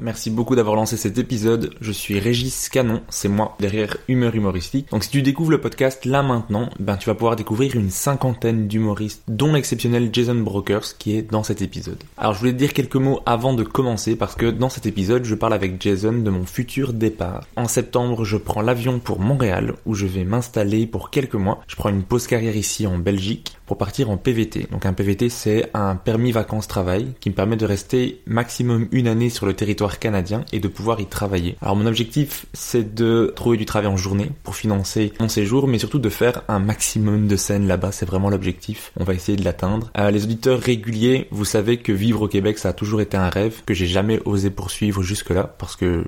Merci beaucoup d'avoir lancé cet épisode. Je suis Régis Canon, c'est moi derrière Humeur Humoristique. Donc si tu découvres le podcast là maintenant, ben tu vas pouvoir découvrir une cinquantaine d'humoristes, dont l'exceptionnel Jason Brokers qui est dans cet épisode. Alors je voulais te dire quelques mots avant de commencer parce que dans cet épisode, je parle avec Jason de mon futur départ. En septembre, je prends l'avion pour Montréal où je vais m'installer pour quelques mois. Je prends une pause carrière ici en Belgique pour partir en PVT. Donc un PVT c'est un permis vacances travail qui me permet de rester maximum une année sur le territoire canadien et de pouvoir y travailler. Alors mon objectif c'est de trouver du travail en journée pour financer mon séjour mais surtout de faire un maximum de scènes là-bas, c'est vraiment l'objectif. On va essayer de l'atteindre. Euh, les auditeurs réguliers, vous savez que vivre au Québec ça a toujours été un rêve que j'ai jamais osé poursuivre jusque là parce que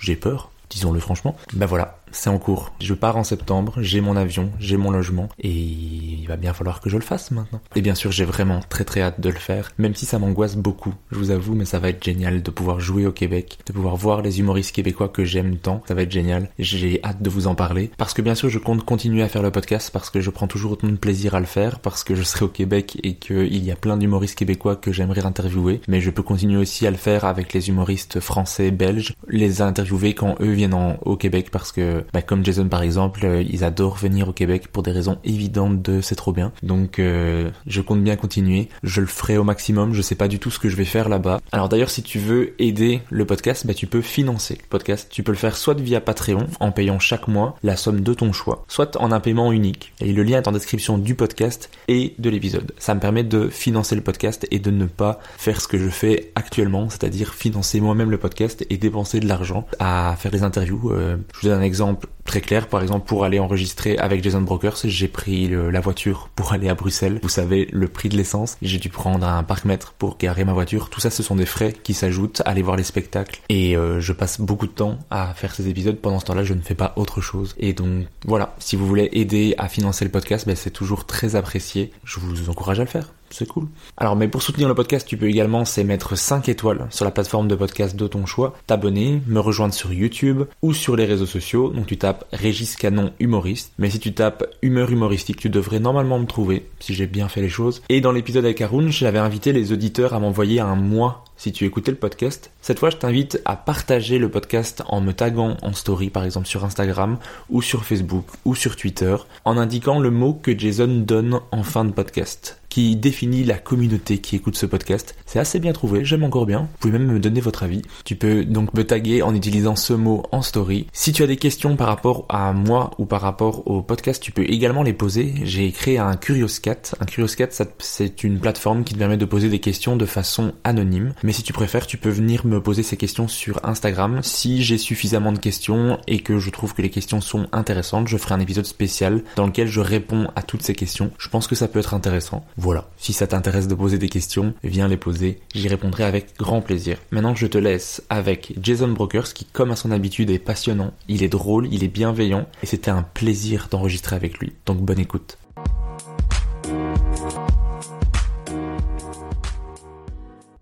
j'ai peur disons-le franchement. Ben voilà, c'est en cours. Je pars en septembre, j'ai mon avion, j'ai mon logement, et il va bien falloir que je le fasse maintenant. Et bien sûr, j'ai vraiment très très hâte de le faire, même si ça m'angoisse beaucoup, je vous avoue, mais ça va être génial de pouvoir jouer au Québec, de pouvoir voir les humoristes québécois que j'aime tant, ça va être génial. J'ai hâte de vous en parler, parce que bien sûr, je compte continuer à faire le podcast, parce que je prends toujours autant de plaisir à le faire, parce que je serai au Québec et qu'il y a plein d'humoristes québécois que j'aimerais interviewer, mais je peux continuer aussi à le faire avec les humoristes français, belges, les interviewer quand eux viennent en- au Québec, parce que, bah, comme Jason par exemple, euh, ils adorent venir au Québec pour des raisons évidentes de c'est trop bien. Donc euh, je compte bien continuer, je le ferai au maximum, je sais pas du tout ce que je vais faire là-bas. Alors d'ailleurs si tu veux aider le podcast, bah tu peux financer le podcast. Tu peux le faire soit via Patreon en payant chaque mois la somme de ton choix, soit en un paiement unique. Et le lien est en description du podcast et de l'épisode. Ça me permet de financer le podcast et de ne pas faire ce que je fais actuellement, c'est-à-dire financer moi-même le podcast et dépenser de l'argent à faire des interviews. Euh, je vous donne un exemple exemple très clair, par exemple pour aller enregistrer avec Jason Brokers, j'ai pris la voiture pour aller à Bruxelles. Vous savez le prix de l'essence. J'ai dû prendre un parc-mètre pour garer ma voiture. Tout ça, ce sont des frais qui s'ajoutent aller voir les spectacles. Et euh, je passe beaucoup de temps à faire ces épisodes. Pendant ce temps-là, je ne fais pas autre chose. Et donc voilà, si vous voulez aider à financer le podcast, ben, c'est toujours très apprécié. Je vous encourage à le faire. C'est cool. Alors, mais pour soutenir le podcast, tu peux également c'est mettre 5 étoiles sur la plateforme de podcast de ton choix, t'abonner, me rejoindre sur YouTube ou sur les réseaux sociaux. Donc tu tapes Régis Canon humoriste. Mais si tu tapes humeur humoristique, tu devrais normalement me trouver si j'ai bien fait les choses. Et dans l'épisode avec Haroun, j'avais invité les auditeurs à m'envoyer un mois si tu écoutais le podcast. Cette fois, je t'invite à partager le podcast en me taguant en story, par exemple sur Instagram ou sur Facebook ou sur Twitter, en indiquant le mot que Jason donne en fin de podcast qui définit la communauté qui écoute ce podcast. C'est assez bien trouvé, j'aime encore bien. Vous pouvez même me donner votre avis. Tu peux donc me taguer en utilisant ce mot en story. Si tu as des questions par rapport à moi ou par rapport au podcast, tu peux également les poser. J'ai créé un Curioscat. Un Curioscat, c'est une plateforme qui te permet de poser des questions de façon anonyme. Mais si tu préfères, tu peux venir me poser ces questions sur Instagram. Si j'ai suffisamment de questions et que je trouve que les questions sont intéressantes, je ferai un épisode spécial dans lequel je réponds à toutes ces questions. Je pense que ça peut être intéressant. Voilà. Si ça t'intéresse de poser des questions, viens les poser. J'y répondrai avec grand plaisir. Maintenant, je te laisse avec Jason Brokers qui, comme à son habitude, est passionnant. Il est drôle, il est bienveillant et c'était un plaisir d'enregistrer avec lui. Donc bonne écoute.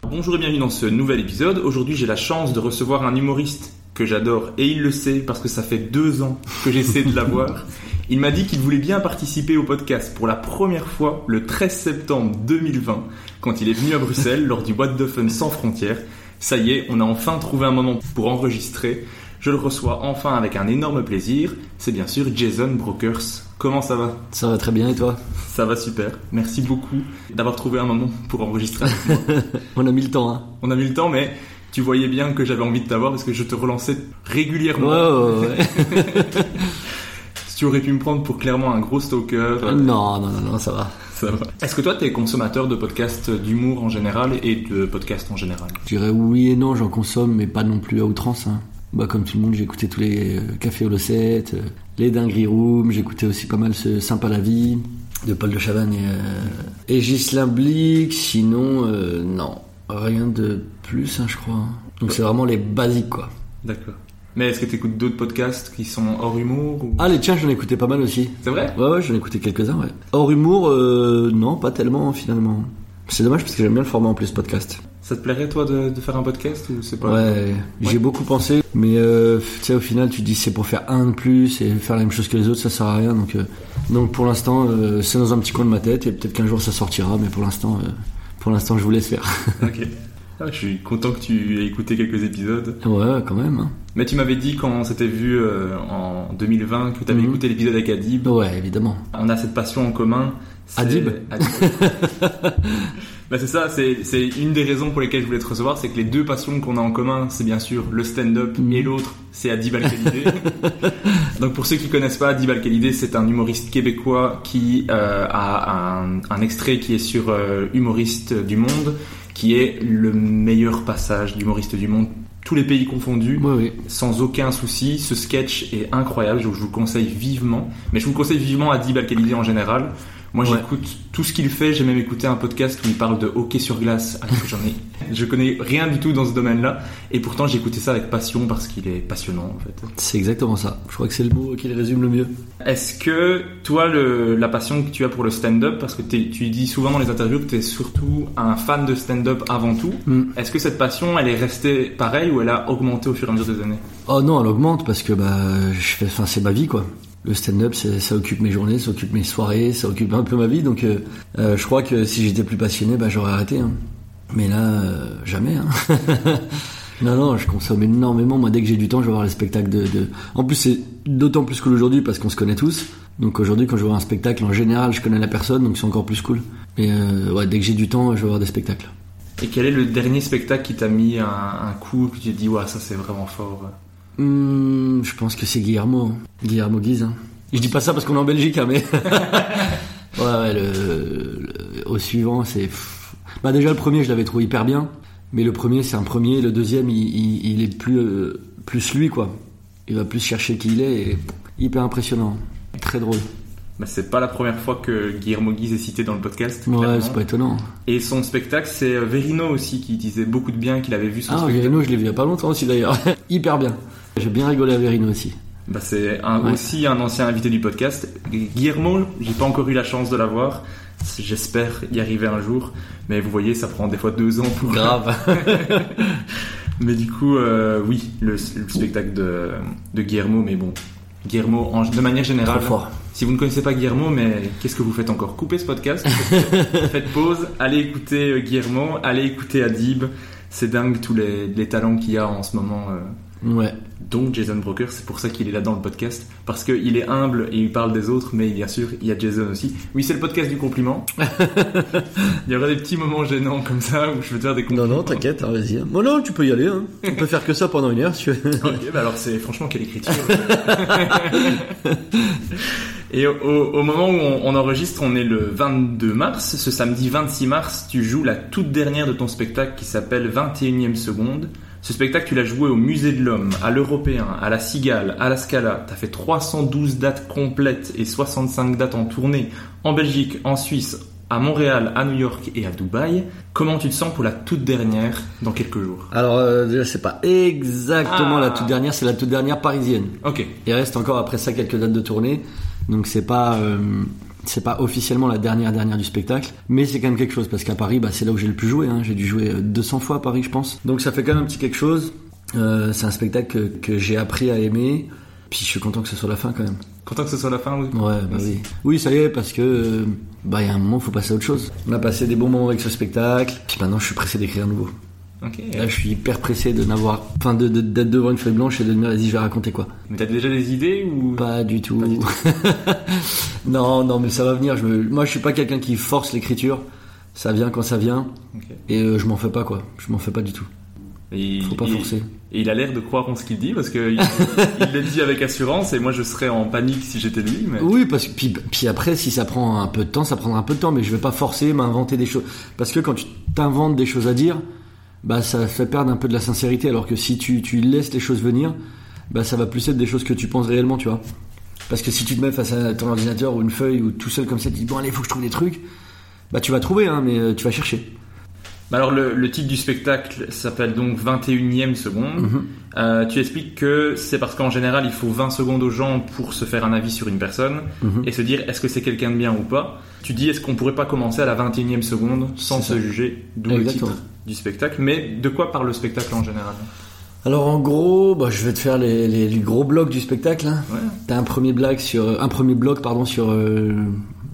Bonjour et bienvenue dans ce nouvel épisode. Aujourd'hui, j'ai la chance de recevoir un humoriste que j'adore, et il le sait parce que ça fait deux ans que j'essaie de l'avoir. Il m'a dit qu'il voulait bien participer au podcast pour la première fois le 13 septembre 2020, quand il est venu à Bruxelles lors du What the Fun sans frontières. Ça y est, on a enfin trouvé un moment pour enregistrer. Je le reçois enfin avec un énorme plaisir. C'est bien sûr Jason Brokers. Comment ça va? Ça va très bien et toi? Ça va super. Merci beaucoup d'avoir trouvé un moment pour enregistrer. On a mis le temps, hein On a mis le temps, mais tu voyais bien que j'avais envie de t'avoir parce que je te relançais régulièrement. Ouais, tu aurais pu me prendre pour clairement un gros stalker. euh, non, non, non, non, ça va. ça va. Est-ce que toi, t'es consommateur de podcasts d'humour en général et de podcasts en général? Je dirais oui et non, j'en consomme, mais pas non plus à outrance. Hein. Bah, comme tout le monde, j'ai écouté tous les euh, Café Holocette, euh, les Dingueries Room, j'ai écouté aussi pas mal ce Sympa la vie de Paul de Chavannes et, euh, et Ghislain Blic. Sinon, euh, non, rien de plus, hein, je crois. Donc c'est vraiment les basiques, quoi. D'accord. Mais est-ce que t'écoutes d'autres podcasts qui sont hors humour ou... Ah, les tiens, j'en ai écouté pas mal aussi. C'est vrai? Ouais, ouais, j'en ai écouté quelques-uns, ouais. Hors humour, euh, non, pas tellement, finalement. C'est dommage parce que j'aime bien le format en plus podcast. Ça te plairait, toi, de, de faire un podcast ou c'est pas? Ouais, j'ai beaucoup pensé, mais euh, tu sais, au final, tu te dis c'est pour faire un de plus et faire la même chose que les autres, ça sert à rien. Donc, euh, donc pour l'instant, c'est dans un petit coin de ma tête et peut-être qu'un jour ça sortira, mais pour l'instant, pour l'instant, je vous laisse faire. Ok. Ah, je suis content que tu aies écouté quelques épisodes. ouais, quand même. Hein. Mais tu m'avais dit quand on s'était vu euh, en 2020 que tu avais Mhm. écouté l'épisode avec Adib. Ouais, évidemment. On a cette passion en commun. Adib Adib. bah c'est ça, c'est une des raisons pour lesquelles je voulais te recevoir, c'est que les deux passions qu'on a en commun, c'est bien sûr le stand-up Mhm. et l'autre, c'est Adib Al-Khalidé. Donc pour ceux qui connaissent pas, Adib Al-Khalidé, c'est un humoriste québécois qui euh, a un, un extrait qui est sur euh, Humoriste du Monde, qui est le meilleur passage d'humoriste du monde, tous les pays confondus oui. sans aucun souci. Ce sketch est incroyable, je vous le conseille vivement. Mais je vous conseille vivement Adib Al-Khalidi en général. Moi, Ouais. j'écoute tout ce qu'il fait. J'ai même écouté un podcast où il parle de hockey sur glace. Alors que j'en ai, je connais rien du tout dans ce domaine-là. Et pourtant, j'ai écouté ça avec passion parce qu'il est passionnant, en fait. C'est exactement ça. Je crois que c'est le mot qui le résume le mieux. Est-ce que toi, le, la passion que tu as pour le stand-up, parce que tu dis souvent dans les interviews que tu es surtout un fan de stand-up avant tout, Mm. est-ce que cette passion, elle est restée pareille ou elle a augmenté au fur et à mesure des années? Oh non, elle augmente parce que bah, je fais, enfin, c'est ma vie quoi. Le stand-up, ça occupe mes journées, ça occupe mes soirées, ça occupe un peu ma vie. Donc, euh, euh, je crois que si j'étais plus passionné, bah, j'aurais arrêté. hein. Mais là, euh, jamais. Hein. non, non, je consomme énormément. Moi, dès que j'ai du temps, je vais voir les spectacles de. En plus, c'est d'autant plus cool aujourd'hui parce qu'on se connaît tous. Donc aujourd'hui, quand je vois un spectacle, en général, je connais la personne, donc c'est encore plus cool. Mais ouais, dès que j'ai du temps, je vais voir des spectacles. Et quel est le dernier spectacle qui t'a mis un, un coup que tu te dis, ouais, ça c'est vraiment fort Hmm, je pense que c'est Guillermo. Guillermo Guise. hein. Je dis pas ça parce qu'on est en Belgique, hein, mais. ouais, ouais, le, le- au suivant, c'est. Bah, déjà, le premier, je l'avais trouvé hyper bien. Mais le premier, c'est un premier. Le deuxième, il, il- il est plus, euh, plus lui, quoi. Il va plus chercher qui il est. Et hyper impressionnant. Très drôle. Bah, C'est pas la première fois que Guillermo Guise est cité dans le podcast. Ouais, c'est pas étonnant. Et son spectacle, c'est euh, Verino aussi qui disait beaucoup de bien, qu'il avait vu son Ah, spectacle. Verino, je l'ai vu il y a pas longtemps aussi, d'ailleurs. hyper bien. J'ai bien rigolé à Verino aussi. Bah, c'est Ouais. aussi un ancien invité du podcast. Guillermo, j'ai pas encore eu la chance de l'avoir. J'espère y arriver un jour. Mais vous voyez, ça prend des fois deux ans pour. Grave. Mais du coup, euh, oui, le, le spectacle de, de Guillermo, mais bon. Guillermo, en- de manière générale. Si vous ne connaissez pas Guillermo, mais qu'est-ce que vous faites encore? Coupez ce podcast, faites pause, allez écouter euh, Guillermo, allez écouter Adib. C'est dingue tous les, les talents qu'il y a en ce moment. euh, Ouais. dont Jason Broker, c'est pour ça qu'il est là dans le podcast, parce qu'il est humble et il parle des autres, mais bien sûr, il y a Jason aussi. Oui, c'est le podcast du compliment. il y aura des petits moments gênants comme ça où je veux te faire des Non, compliments. non, t'inquiète, hein, vas-y. hein. Bon, non, tu peux y aller. Hein. On peut faire que ça pendant une heure, si tu veux. Ok, bah alors c'est franchement quelle écriture. Et au, au moment où on, on enregistre, on est le 22 mars. Ce samedi 26 mars, tu joues la toute dernière de ton spectacle qui s'appelle 21e seconde. Ce spectacle, tu l'as joué au Musée de l'Homme, à l'Européen, à la Cigale, à la Scala. T'as fait 312 dates complètes et 65 dates en tournée en Belgique, en Suisse, à Montréal, à New York et à Dubaï. Comment tu te sens pour la toute dernière dans quelques jours? Alors, euh, déjà, c'est pas exactement Ah. la toute dernière, c'est la toute dernière parisienne. Ok. Il reste encore après ça quelques dates de tournée, donc c'est pas euh, c'est pas officiellement la dernière dernière du spectacle, mais c'est quand même quelque chose parce qu'à Paris, bah, c'est là où j'ai le plus joué. Hein. J'ai dû jouer euh, 200 fois à Paris, je pense. Donc ça fait quand même un petit quelque chose. Euh, c'est un spectacle que, que j'ai appris à aimer. Puis je suis content que ce soit la fin quand même. Content que ce soit la fin, oui. Ouais, bah oui. Oui, ça y est, parce que euh, bah il y a un moment, faut passer à autre chose. On a passé des bons moments avec ce spectacle. Puis maintenant, je suis pressé d'écrire un nouveau. Là, je suis hyper pressé de n'avoir, enfin, de de- d'être devant une feuille blanche et de me dire, vas-y, je vais raconter quoi. Mais t'as déjà des idées ou? Pas du tout. Pas du tout. non, non, mais ça va venir. Je me... Moi, je suis pas quelqu'un qui force l'écriture. Ça vient quand ça vient. Et euh, je m'en fais pas quoi. Je m'en fais pas du tout. Et Faut pas forcer. Et il a l'air de croire en ce qu'il dit parce que il il l'a dit avec assurance et moi je serais en panique si j'étais lui. Mais... Oui, parce que puis, puis après, si ça prend un peu de temps, ça prendra un peu de temps, mais je vais pas forcer, m'inventer des choses. Parce que quand tu t'inventes des choses à dire, bah ça fait perdre un peu de la sincérité. Alors que si tu, tu laisses les choses venir, bah ça va plus être des choses que tu penses réellement, tu vois. Parce que si tu te mets face à ton ordinateur ou une feuille ou tout seul comme ça, tu dis bon allez, faut que je trouve des trucs, bah tu vas trouver, hein, mais euh, tu vas chercher. Bah alors le, le titre du spectacle s'appelle donc 21e seconde. Mhm. Euh, tu expliques que c'est parce qu'en général il faut 20 secondes aux gens pour se faire un avis sur une personne Mhm. et se dire est-ce que c'est quelqu'un de bien ou pas? Tu dis est-ce qu'on pourrait pas commencer à la 21e seconde sans se juger, d'où le titre? Du spectacle. Mais de quoi parle le spectacle en général Alors en gros, bah, je vais te faire les, les, les gros blocs du spectacle. Hein. Ouais. T'as un premier blague sur un premier bloc pardon sur euh,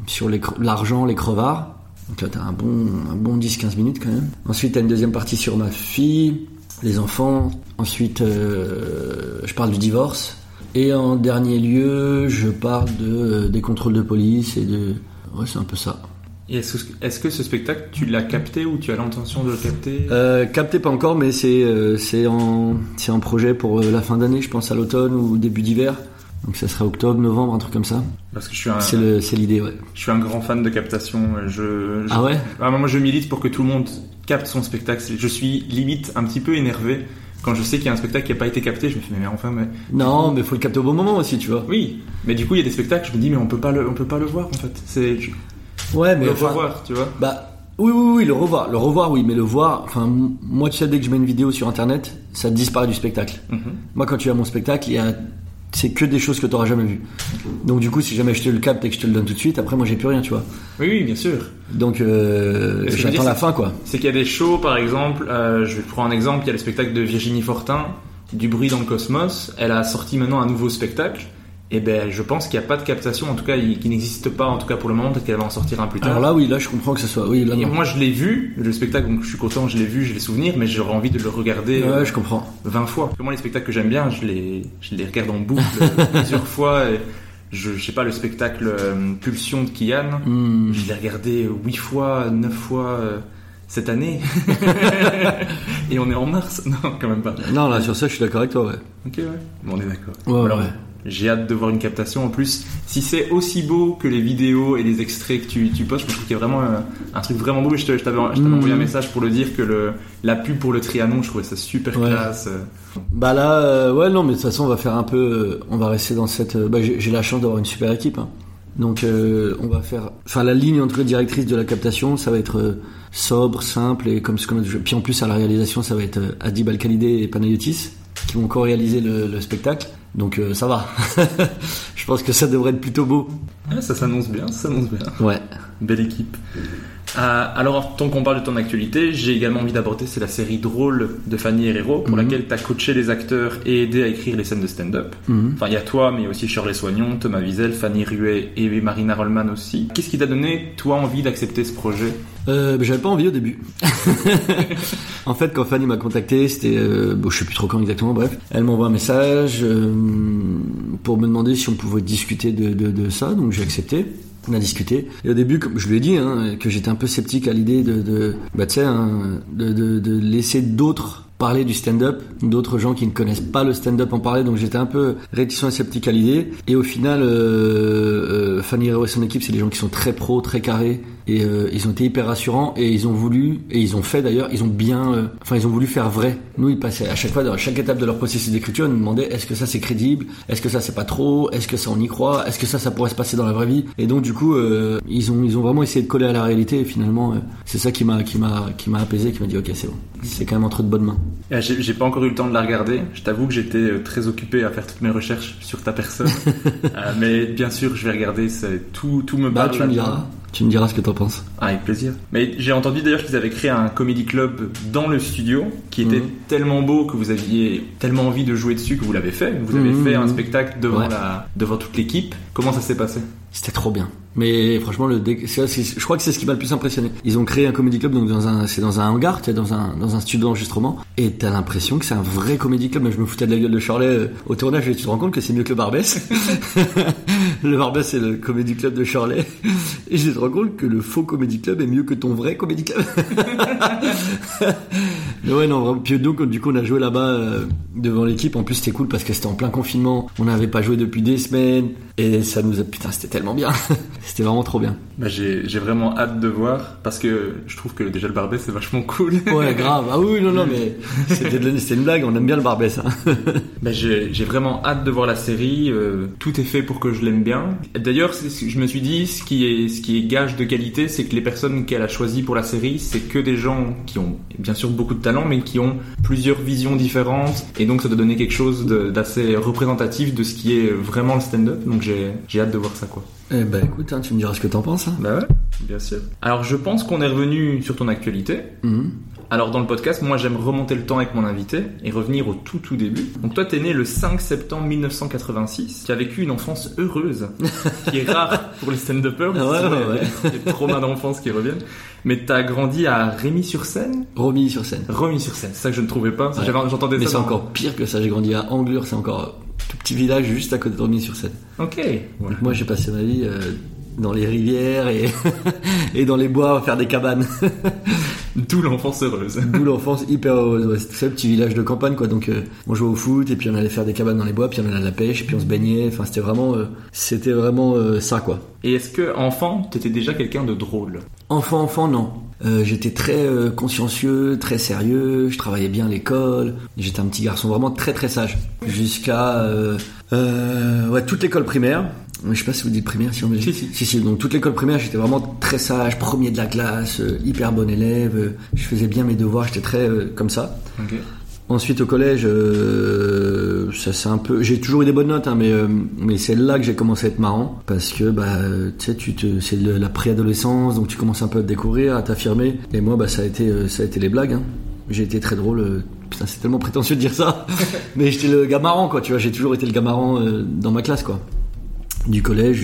sur les l'argent, les crevards. Donc là t'as un bon un bon 10-15 minutes quand même. Ensuite t'as une deuxième partie sur ma fille, les enfants. Ensuite euh, je parle du divorce. Et en dernier lieu je parle de euh, des contrôles de police et de ouais c'est un peu ça. Et est-ce que, est-ce que ce spectacle tu l'as capté ou tu as l'intention de le capter? Euh, capté pas encore mais c'est euh, c'est en c'est en projet pour euh, la fin d'année je pense à l'automne ou début d'hiver. Donc ça serait octobre, novembre, un truc comme ça. Parce que je suis un, C'est le- c'est l'idée, ouais. je suis un grand fan de captation. Je, je- Ah ouais? Ah, moi, je milite pour que tout le monde capte son spectacle. Je suis limite un petit peu énervé quand je sais qu'il y a un spectacle qui n'a pas été capté. Je me fais mais enfin mais Non, mais faut le capter au bon moment aussi, tu vois. oui. Mais du coup il y a des spectacles. Je me dis mais on peut pas le on peut pas le voir en fait. C'est Ouais, mais le enfin, revoir tu vois. Bah, oui, oui, oui, le revoir. Le revoir, oui, mais le voir, enfin, moi, tu sais, dès que je mets une vidéo sur internet, ça disparaît du spectacle. Mhm. Moi, quand tu as mon spectacle, il y a. C'est que des choses que tu jamais vues. Donc, du coup, si jamais je te le capte et que je te le donne tout de suite, après, moi, j'ai plus rien, tu vois. Oui oui bien sûr. Donc, euh, j'attends la fin, quoi. C'est qu'il y a des shows par exemple. euh, je vais prendre un exemple. Il y a le spectacle de Virginie Fortin, Du bruit dans le cosmos. Elle a sorti maintenant un nouveau spectacle. Et ben je pense qu'il n'y a pas de captation en tout cas qui n'existe pas en tout cas pour le moment peut-être qu'elle va en sortir un plus tard. Alors là, oui, là, je comprends que ce soit. Oui, là, Et moi je l'ai vu, le spectacle, donc je suis content, je l'ai vu, j'ai les souvenirs, mais j'aurais envie de le regarder euh, je comprends. 20 fois. Moi les spectacles que j'aime bien, je les, je les regarde en boucle plusieurs fois. Et je, je sais pas, le spectacle euh, Pulsion de Kian, Hmm. je l'ai regardé 8 fois, 9 fois euh, cette année. et on est en mars? Non, quand même pas. Non, là, sur ça, je suis d'accord avec toi, ouais. Ok, ouais. Bon, on est d'accord. Ouais, Alors, ouais. J'ai hâte de voir une captation. En plus, si c'est aussi beau que les vidéos et les extraits que tu, tu postes, je trouve qu'il y a vraiment un, un truc vraiment beau. Je t'avais Mhm. envoyé un message pour le dire que le, la pub pour le Trianon, je trouvais ça super Ouais. classe. Bah là, euh, ouais, non, mais de toute façon, on va faire un peu. euh, on va rester dans cette. euh, bah, j'ai la chance d'avoir une super équipe. hein. Donc, euh, on va faire. Enfin, la ligne entre directrice de la captation, ça va être euh, sobre, simple et comme ce qu'on a. Puis en plus, à la réalisation, ça va être euh, Adib Al-Khalidé et Panayotis qui vont co-réaliser le, le spectacle. Donc, euh, ça va. Je pense que ça devrait être plutôt beau. Ah, ça s'annonce bien, ça s'annonce bien. Ouais. Belle équipe. Euh, alors, tant qu'on parle de ton actualité, j'ai également envie d'aborder, c'est la série drôle de Fanny Herrero, pour Mhm. laquelle tu as coaché les acteurs et aidé à écrire les scènes de stand-up. Mhm. Enfin, il y a toi, mais aussi Shirley Soignon, Thomas Wiesel, Fanny Ruet et Marina Rollman aussi. Qu'est-ce qui t'a donné, toi, envie d'accepter ce projet? Euh, bah, j'avais pas envie au début. en fait, quand Fanny m'a contacté, c'était, euh, bon, je sais plus trop quand exactement, bref. Elle m'envoie un message euh, pour me demander si on pouvait discuter de, de, de ça, donc j'ai accepté. On a discuté. Et au début, comme je lui ai dit, hein, que j'étais un peu sceptique à l'idée de, de, bah, hein, de, de, de laisser d'autres parler du stand-up, d'autres gens qui ne connaissent pas le stand-up en parler, donc j'étais un peu réticent et sceptique à l'idée. Et au final, euh, euh, Fanny Herrero et son équipe, c'est des gens qui sont très pros, très carrés, et euh, ils ont été hyper rassurants, et ils ont voulu, et ils ont fait d'ailleurs, ils ont bien, euh, enfin ils ont voulu faire vrai. Nous, ils passaient à chaque fois, dans chaque étape de leur processus d'écriture, ils nous demandaient est-ce que ça c'est crédible, est-ce que ça c'est pas trop, est-ce que ça on y croit, est-ce que ça ça pourrait se passer dans la vraie vie? Et donc du coup, euh, ils ont ils ont vraiment essayé de coller à la réalité, et finalement, euh, c'est ça qui m'a qui m'a qui m'a apaisé, qui m'a dit ok c'est bon. C'est quand même entre de bonnes mains. Euh, J'ai pas encore eu le temps de la regarder. Je t'avoue que j'étais euh, très occupé à faire toutes mes recherches sur ta personne. Euh, mais bien sûr, je vais regarder. Tout, tout me Bah, parle tu me diras. Tu me diras ce que t'en penses. Ah, avec plaisir. Mais j'ai entendu d'ailleurs qu'ils avaient créé un comedy club dans le studio qui était Mhm. tellement beau que vous aviez tellement envie de jouer dessus que vous l'avez fait. Vous avez Mhm. fait un spectacle devant, Ouais. la, devant toute l'équipe. Comment ça s'est passé? C'était trop bien. Mais franchement, le dé- je crois que c'est ce qui m'a le plus impressionné. Ils ont créé un comedy club, donc dans un, c'est dans un hangar, tu dans un, dans un studio d'enregistrement, et t'as l'impression que c'est un vrai comedy club. Mais je me foutais de la gueule de Charlet euh, au tournage, et tu te rends compte que c'est mieux que le Barbès. le Barbès, c'est le comedy club de Charlet, et je te rends compte que le faux comedy club est mieux que ton vrai comedy club. Mais ouais, non, vraiment. Puis donc, du coup, on a joué là-bas euh, devant l'équipe. En plus, c'était cool parce que c'était en plein confinement. On n'avait pas joué depuis des semaines. Et ça nous a. Putain, c'était tellement bien. c'était vraiment trop bien. bah, J'ai vraiment hâte de voir parce que je trouve que déjà le Barbès c'est vachement cool. Ouais, grave. Ah oui, non, non, mais c'était une blague. On aime bien le Barbès. Hein. Bah, j'ai vraiment hâte de voir la série. euh, tout est fait pour que je l'aime bien. D'ailleurs, je me suis dit, ce qui est ce qui est gage de qualité, c'est que les personnes qu'elle a choisies pour la série, c'est que des gens qui ont bien sûr beaucoup de talent, mais qui ont plusieurs visions différentes. Et donc, ça doit donner quelque chose d'assez représentatif de ce qui est vraiment le stand-up. Donc, j'ai j'ai hâte de voir ça, quoi. Eh ben, écoute, hein, tu me diras ce que t'en penses. Hein. Bah ouais, bien sûr. Alors, je pense qu'on est revenu sur ton actualité. Mhm. Alors dans le podcast, moi j'aime remonter le temps avec mon invité et revenir au tout tout début. Donc toi t'es né le 5 septembre 1986, tu as vécu une enfance heureuse, qui est rare pour les stand-uppers, Ah ouais, c'est ouais, ouais. des traumas d'enfance qui reviennent. Mais t'as grandi à Rémy-sur-Seine Remis sur scène. Remy-sur-Seine, c'est ça que je ne trouvais pas, j'entendais Mais ça c'est dans- encore pire que ça. J'ai grandi à Anglure. C'est encore tout petit village juste à côté de Remis sur scène. Ok. Donc moi, j'ai passé ma vie euh, dans les rivières et, et dans les bois à faire des cabanes. d'où l'enfance heureuse. D'où l'enfance hyper heureuse. Ouais, c'était ça, le petit village de campagne, quoi. Donc, euh, on jouait au foot, et puis on allait faire des cabanes dans les bois, puis on allait à la pêche, et puis on se baignait. Enfin, c'était vraiment, euh, c'était vraiment euh, ça, quoi. Et est-ce que enfant t'étais déjà quelqu'un de drôle? Enfant, enfant, non. Euh, j'étais très euh, consciencieux, très sérieux. Je travaillais bien à l'école. J'étais un petit garçon vraiment très très sage. Jusqu'à euh, ouais toute l'école primaire. Je sais pas si vous dites primaire, si on me dit. Si, si. si, si. Donc toute l'école primaire, j'étais vraiment très sage, premier de la classe, euh, hyper bon élève. euh, je faisais bien mes devoirs. J'étais très euh, comme ça. Ok. Ensuite au collège, ça c'est un peu. J'ai toujours eu des bonnes notes, hein, mais mais c'est là que j'ai commencé à être marrant parce que bah tu sais tu te c'est la préadolescence donc tu commences un peu à te découvrir, à t'affirmer. Et moi bah ça a été ça a été les blagues. hein. J'ai été très drôle. putain c'est tellement prétentieux de dire ça, mais j'étais le gars marrant quoi. Tu vois j'ai toujours été le gars marrant dans ma classe quoi. Du collège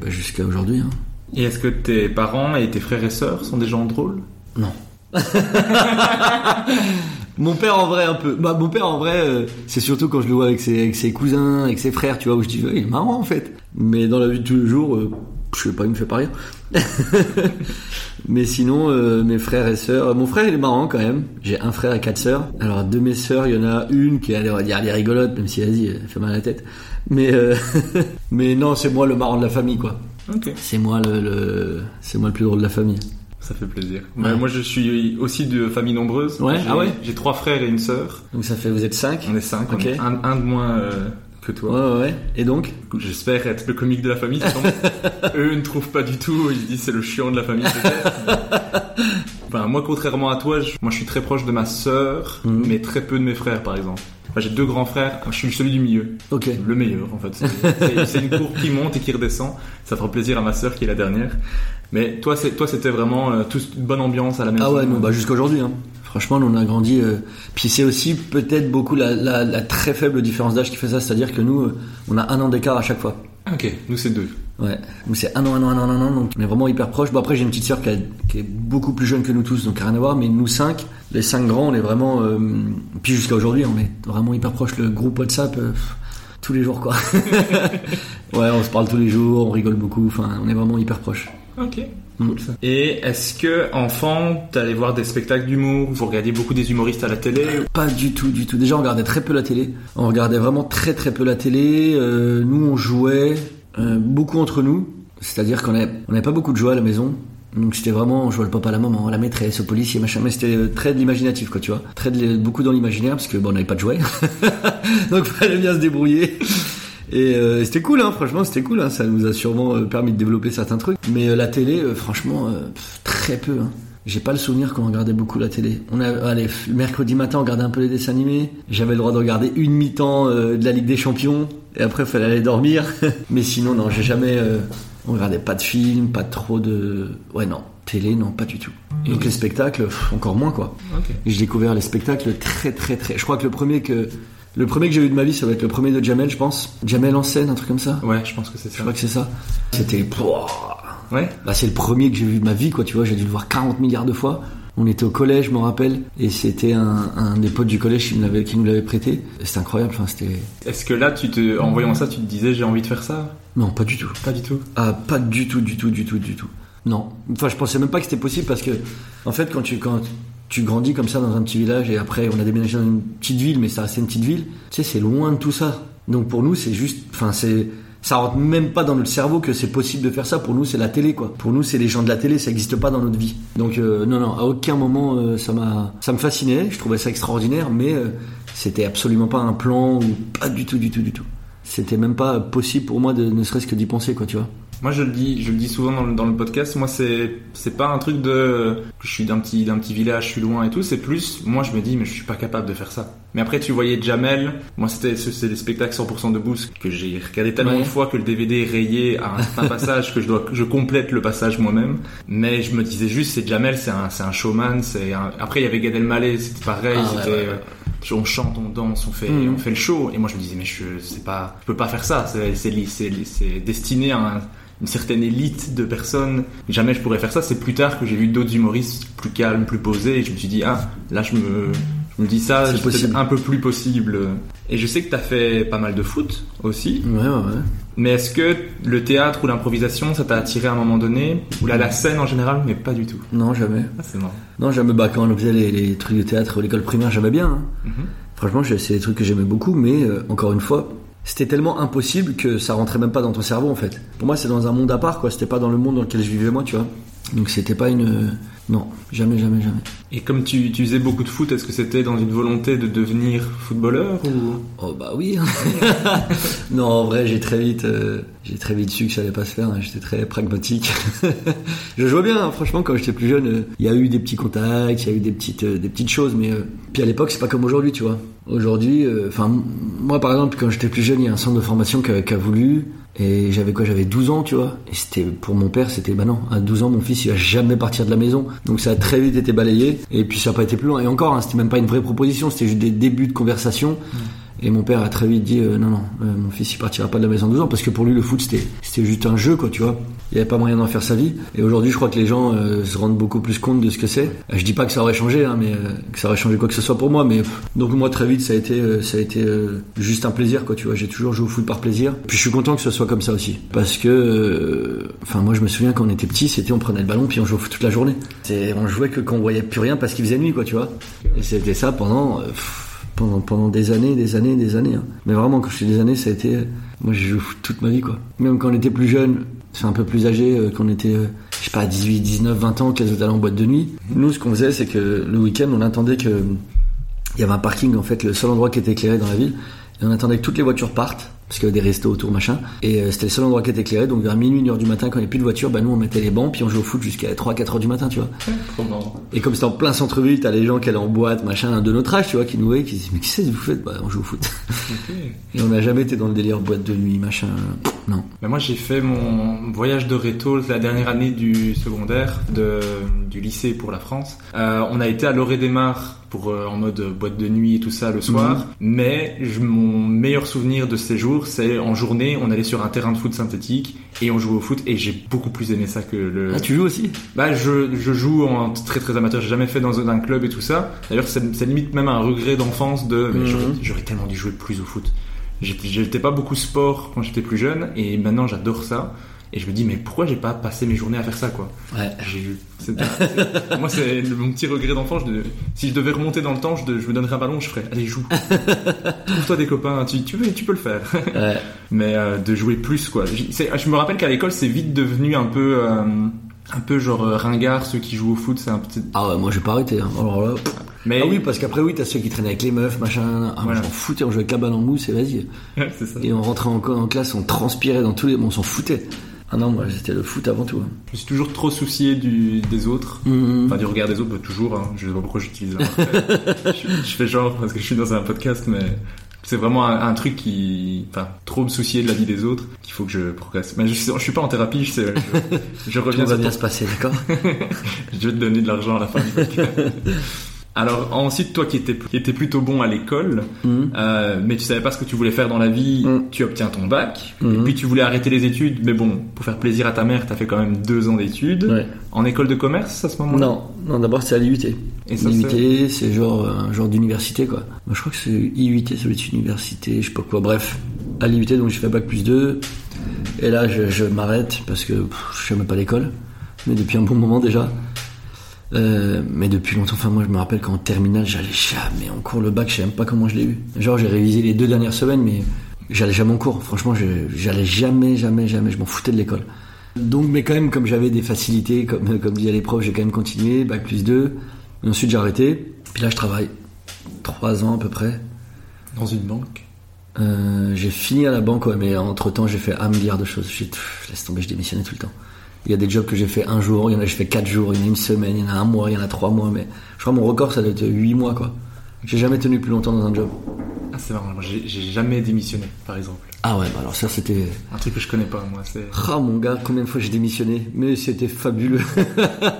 bah, jusqu'à aujourd'hui. hein. Et est-ce que tes parents et tes frères et sœurs sont des gens drôles? Non. mon père en vrai un peu. Bah mon père en vrai, euh, c'est surtout quand je le vois avec ses, avec ses cousins, avec ses frères, tu vois, où je dis il est marrant en fait. Mais dans la vie de tous les jours, euh, je sais pas, il me fait pas rire. Mais sinon, euh, mes frères et sœurs, mon frère il est marrant quand même. J'ai un frère et quatre sœurs. Alors de mes sœurs, il y en a une qui va dire, elle est rigolote, même si vas-y, elle fait mal à la tête. Mais euh, mais non, c'est moi le marrant de la famille quoi. Ok. C'est moi le, le c'est moi le plus drôle de la famille. Ça fait plaisir. Ouais. Bah, moi, je suis aussi de famille nombreuse. Ouais, J'ai- ah ouais J'ai trois frères et une sœur. Donc ça fait vous êtes cinq. On est cinq. Ok. On est un, un de moins euh, que toi. ouais ouais. Et donc J'espère être le comique de la famille. Eux ne trouvent pas du tout. Ils disent c'est le chiant de la famille. enfin, moi, contrairement à toi, je, moi, je suis très proche de ma sœur, Mhm. mais très peu de mes frères, par exemple. Enfin, j'ai deux grands frères. Je suis celui du milieu. Ok. Le meilleur, en fait. C'est- une courbe qui monte et qui redescend. Ça fera plaisir à ma sœur qui est la dernière. Mais toi, c'était vraiment euh, tous une bonne ambiance à la maison. Ah ouais, non, bah jusqu'à aujourd'hui. Hein. Franchement, on a grandi. euh, Puis c'est aussi peut-être beaucoup la, la, la très faible différence d'âge qui fait ça. C'est-à-dire que nous, euh, on a un an d'écart à chaque fois. Ok, nous c'est deux. Ouais, nous c'est un an, un an, un an, un an, donc on est vraiment hyper proches. Bon après j'ai une petite sœur qui, a- qui est beaucoup plus jeune que nous tous, donc rien à voir. Mais nous cinq, les cinq grands, on est vraiment. euh, Puis jusqu'à aujourd'hui, on est vraiment hyper proches. Le groupe WhatsApp, euh, tous les jours quoi. ouais, on se parle tous les jours, on rigole beaucoup. Enfin, on est vraiment hyper proches. Ok. Mm. Cool ça. Et est-ce que enfant, t'allais voir des spectacles d'humour? Vous regardiez beaucoup des humoristes à la télé? Pas du tout, du tout. Déjà, on regardait très peu la télé. On regardait vraiment très très peu la télé. Euh, nous, on jouait euh, beaucoup entre nous. C'est-à-dire qu'on avait, on n'avait pas beaucoup de jouets à la maison. Donc c'était vraiment, on jouait le papa, la maman, la maîtresse, au policier, machin. Mais c'était très de l'imaginatif, quoi, tu vois. Très de, beaucoup dans l'imaginaire, parce que bon, on n'avait pas de jouets. Donc fallait bien se débrouiller. Et euh, c'était cool, hein, franchement, c'était cool. Hein, ça nous a sûrement euh, permis de développer certains trucs. Mais la télé, franchement, très peu. Hein. J'ai pas le souvenir qu'on regardait beaucoup la télé. On a, allez, le mercredi matin, on regardait un peu les dessins animés. J'avais le droit de regarder une mi-temps euh, de la Ligue des Champions. Et après, il fallait aller dormir. Mais sinon, non, j'ai jamais. euh, on regardait pas de films, pas trop de. Ouais, non. Télé, non, pas du tout. Donc les spectacles, pff, encore moins, quoi. Ok. Et J'ai découvert les spectacles très, très, très. Je crois que le premier que. Le premier que j'ai vu de ma vie, ça va être le premier de Jamel, je pense. Jamel en scène, un truc comme ça. Ouais, je pense que c'est Je ça. crois que c'est ça. C'était. Ouais. Bah, c'est le premier que j'ai vu de ma vie, quoi, tu vois. J'ai dû le voir 40 milliards de fois. On était au collège, je me rappelle, et c'était un, un des potes du collège qui, me l'avait- qui nous l'avait prêté. C'était incroyable, enfin, c'était. Est-ce que là, tu te, en voyant ça, tu te disais j'ai envie de faire ça? Non, pas du tout. Pas du tout? Ah, pas du tout, du tout, du tout, du tout. Non. Enfin, je pensais même pas que c'était possible parce que, en fait, quand tu, quand tu grandis comme ça dans un petit village et après on a déménagé dans une petite ville, mais ça restait une petite ville, tu sais, c'est loin de tout ça. Donc pour nous, c'est juste, enfin, c'est, ça rentre même pas dans notre cerveau que c'est possible de faire ça. Pour nous, c'est la télé, quoi. Pour nous, c'est les gens de la télé, ça n'existe pas dans notre vie. Donc, euh, non, non, à aucun moment, euh, ça m'a, ça me fascinait. Je trouvais ça extraordinaire, mais euh, c'était absolument pas un plan ou pas du tout, du tout, du tout. C'était même pas possible pour moi de ne serait-ce que d'y penser, quoi, tu vois. Moi, je le dis, je le dis souvent dans le, dans le podcast. Moi, c'est, c'est pas un truc de, je suis d'un petit, d'un petit village, je suis loin et tout. C'est plus, moi, je me dis, mais je suis pas capable de faire ça. Mais après, tu voyais Jamel. Moi, c'était, c'est des spectacles 100% de boost que j'ai regardé tellement Ouais. de fois que le DVD est rayé à un certain passage que je dois, je complète le passage moi-même. Mais je me disais juste, c'est Jamel, c'est un, c'est un showman. C'est un- Après, il y avait Gad Elmaleh, c'était pareil. Ah, c'était, ouais, ouais. euh, on chante, on danse, on fait, Mhm. on fait le show. Et moi, je me disais, mais je, c'est pas, je peux pas faire ça. C'est destiné à un- une certaine élite de personnes. Jamais je pourrais faire ça. C'est plus tard que j'ai vu d'autres humoristes plus calmes, plus posés. Et je me suis dit, ah, là, je me, je me dis ça, C'est possible. un peu plus possible. Et je sais que t'as fait pas mal de foot aussi. Ouais, ouais, ouais. Mais est-ce que le théâtre ou l'improvisation, ça t'a attiré à un moment donné? Ou là, la scène en général, mais pas du tout. Non, jamais. Ah, c'est marrant. Non, jamais. Bah, quand on faisait les, les trucs de théâtre à l'école primaire, j'aimais bien. hein. Mhm. Franchement, c'est des trucs que j'aimais beaucoup, mais euh, encore une fois, c'était tellement impossible que ça rentrait même pas dans ton cerveau en fait. Pour moi, c'est dans un monde à part, quoi. C'était pas dans le monde dans lequel je vivais moi, tu vois. Donc c'était pas une. Non, jamais, jamais, jamais. Et comme tu, tu faisais beaucoup de foot, est-ce que c'était dans une volonté de devenir footballeur ou? Oh bah oui. non, en vrai, j'ai très vite, euh, j'ai très vite su que ça allait pas se faire. hein. J'étais très pragmatique. je jouais bien, hein. franchement, quand j'étais plus jeune. euh, Il y a eu des petits contacts, il y a eu des petites, euh, des petites choses, mais puis à l'époque, c'est pas comme aujourd'hui, tu vois. Aujourd'hui, enfin, moi par exemple, quand j'étais plus jeune, il y a un centre de formation qui a, qui a voulu. Et j'avais quoi J'avais 12 ans, tu vois. Et c'était pour mon père, c'était bah non, à 12 ans, mon fils, il va jamais partir de la maison. Donc ça a très vite été balayé. Et puis ça n'a pas été plus loin. Et encore, hein, c'était même pas une vraie proposition, c'était juste des débuts de conversation. Et mon père a très vite dit euh, non non, euh, mon fils il partira pas de la maison à 12 ans parce que pour lui le foot c'était c'était juste un jeu quoi, tu vois. Il y avait pas moyen d'en faire sa vie. Et aujourd'hui, je crois que les gens euh, se rendent beaucoup plus compte de ce que c'est. Euh, Je dis pas que ça aurait changé, hein, mais euh, que ça aurait changé quoi que ce soit pour moi. Mais donc moi très vite ça a été euh, ça a été juste un plaisir quoi, tu vois. J'ai toujours joué au foot par plaisir. Puis je suis content que ce soit comme ça aussi parce que enfin moi je me souviens quand on était petit, c'était on prenait le ballon puis on jouait au foot toute la journée. C'est on jouait que quand on voyait plus rien parce qu'il faisait nuit quoi, tu vois. Et c'était ça pendant pendant, pendant des années, des années, des années. hein. Mais vraiment, quand je dis des années, ça a été. euh, Moi, j'ai joué toute ma vie, quoi. Même quand on était plus jeune, c'est un peu plus âgé, euh, quand on était, euh, je sais pas, 18, 19, 20 ans, qu'elles étaient allées en boîte de nuit. Nous, ce qu'on faisait, c'est que le week-end, on attendait que. Il y avait un parking, en fait, le seul endroit qui était éclairé dans la ville. Et on attendait que toutes les voitures partent, parce qu'il y avait des restos autour, machin. Et euh, c'était le seul endroit qui était éclairé. Donc vers minuit, une heure du matin, quand il n'y avait plus de voitures, bah nous, on mettait les bancs, puis on jouait au foot jusqu'à 3, 4 heures du matin, tu vois. Et comme c'était en plein centre-ville, t'as les gens qui allaient en boîte, machin, de notre âge, tu vois, qui nous voyaient, qui disaient, mais qu'est-ce que vous faites? Bah, on joue au foot. Et on n'a jamais été dans le délire boîte de nuit, machin. Non. Ben moi, j'ai fait mon voyage de réto la dernière année du secondaire, de, du lycée pour la France. Euh, on a été à Loré des Mars pour euh, en mode boîte de nuit et tout ça le soir. Mais je- mon meilleur souvenir de ces jours, c'est en journée, on allait sur un terrain de foot synthétique et on jouait au foot. Et j'ai beaucoup plus aimé ça que le. Ah, tu joues aussi? Bah, je, je joue en très très amateur. J'ai jamais fait dans un club et tout ça. D'ailleurs, c'est limite même un regret d'enfance de. mais Mhm. j'aurais- tellement dû jouer plus au foot. J'étais pas beaucoup sport quand j'étais plus jeune et maintenant j'adore ça. Et je me dis, mais pourquoi j'ai pas passé mes journées à faire ça, quoi Ouais. J'ai eu. Moi, c'est mon petit regret d'enfant. je Si je devais remonter dans le temps, je, de- je me donnerais un ballon, je ferais, allez, joue. Trouve-toi des copains, tu, tu, peux, tu peux le faire. Ouais. mais euh, de jouer plus, quoi. Je me rappelle qu'à l'école, c'est vite devenu un peu. euh, un peu genre euh, ringard, ceux qui jouent au foot, c'est un petit. Ah ouais, moi j'ai pas arrêté. Hein. Alors là, Mais Ah oui, parce qu'après, oui, t'as ceux qui traînaient avec les meufs, machin. Ah, Voilà. on s'en foutait, on jouait avec la balle en mousse et vas-y. Et on rentrait en, en classe, on transpirait dans tous les. bon, on s'en foutait. Ah non, moi c'était le foot avant tout. hein. Je me suis toujours trop soucié du, des autres. Mhm. Enfin, du regard des autres, bah, toujours. Hein. Je sais pas pourquoi j'utilise ça. je, je fais genre parce que je suis dans un podcast, mais c'est vraiment un, un truc qui, enfin, trop me soucier de la vie des autres qu'il faut que je progresse. Mais je, je suis pas en thérapie, je sais. Je, je reviens va sur bien se passer, d'accord Je vais te donner de l'argent à la fin du podcast. Alors ensuite, toi qui étais, qui étais plutôt bon à l'école, Mhm. euh, mais tu savais pas ce que tu voulais faire dans la vie, Mhm. tu obtiens ton bac, et Mhm. puis tu voulais arrêter les études, mais bon, pour faire plaisir à ta mère, t'as fait quand même deux ans d'études. Ouais. En école de commerce à ce moment-là? Non, non d'abord c'était à l'IUT. Et L'IUT, c'est genre un genre d'université quoi. Moi, je crois que c'est IUT, ça doit être université, je sais pas quoi. Bref, à l'IUT, donc j'ai fait bac plus 2. Et là, je, je m'arrête parce que je n'aimais pas l'école. Mais depuis un bon moment déjà. Euh, mais depuis longtemps, enfin moi je me rappelle qu'en terminale j'allais jamais en cours le bac, je sais même pas comment je l'ai eu. Genre j'ai révisé les deux dernières semaines mais j'allais jamais en cours. Franchement je- j'allais jamais, jamais, jamais, je m'en foutais de l'école. Donc mais quand même comme j'avais des facilités, comme, comme disaient les profs, j'ai quand même continué, bac plus 2. Et ensuite j'ai arrêté. Puis là je travaille. Trois ans à peu près. Dans une banque Euh, j'ai fini à la banque, ouais, mais entre temps j'ai fait un milliard de choses. Pff, laisse tomber, je démissionnais tout le temps. Il y a des jobs que j'ai fait un jour, il y en a j'ai fait quatre jours, il y en a une semaine, il y en a un mois, il y en a trois mois, mais je crois que mon record ça doit être huit mois quoi. J'ai jamais tenu plus longtemps dans un job. Ah c'est marrant, moi, j'ai jamais démissionné par exemple. Ah ouais, bah alors ça c'était. Un truc que je connais pas moi, c'est... Ah mon gars, combien de fois j'ai démissionné Mais c'était fabuleux.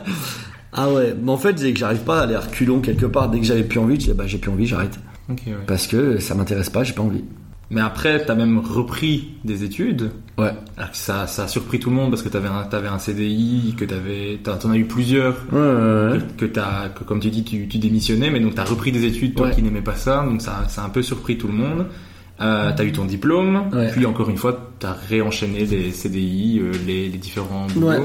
ah ouais, mais en fait c'est que j'arrive pas à aller reculons quelque part. Dès que j'avais plus envie, je disais bah j'ai plus envie, j'arrête. Ouais. Parce que ça m'intéresse pas, j'ai pas envie. Mais après, t'as même repris des études. Ouais. Alors que ça, ça a surpris tout le monde parce que t'avais un, t'avais un CDI, que t'avais, t'en as eu plusieurs. Ouais, ouais, ouais. que, que t'as, que comme tu dis, tu, tu démissionnais, mais donc t'as repris des études, toi qui n'aimais pas ça, donc ça, ça a un peu surpris tout le monde. Euh, t'as eu ton diplôme, Ouais. puis encore une fois, t'as réenchaîné les CDI, euh, les, les différents boulots. Ouais.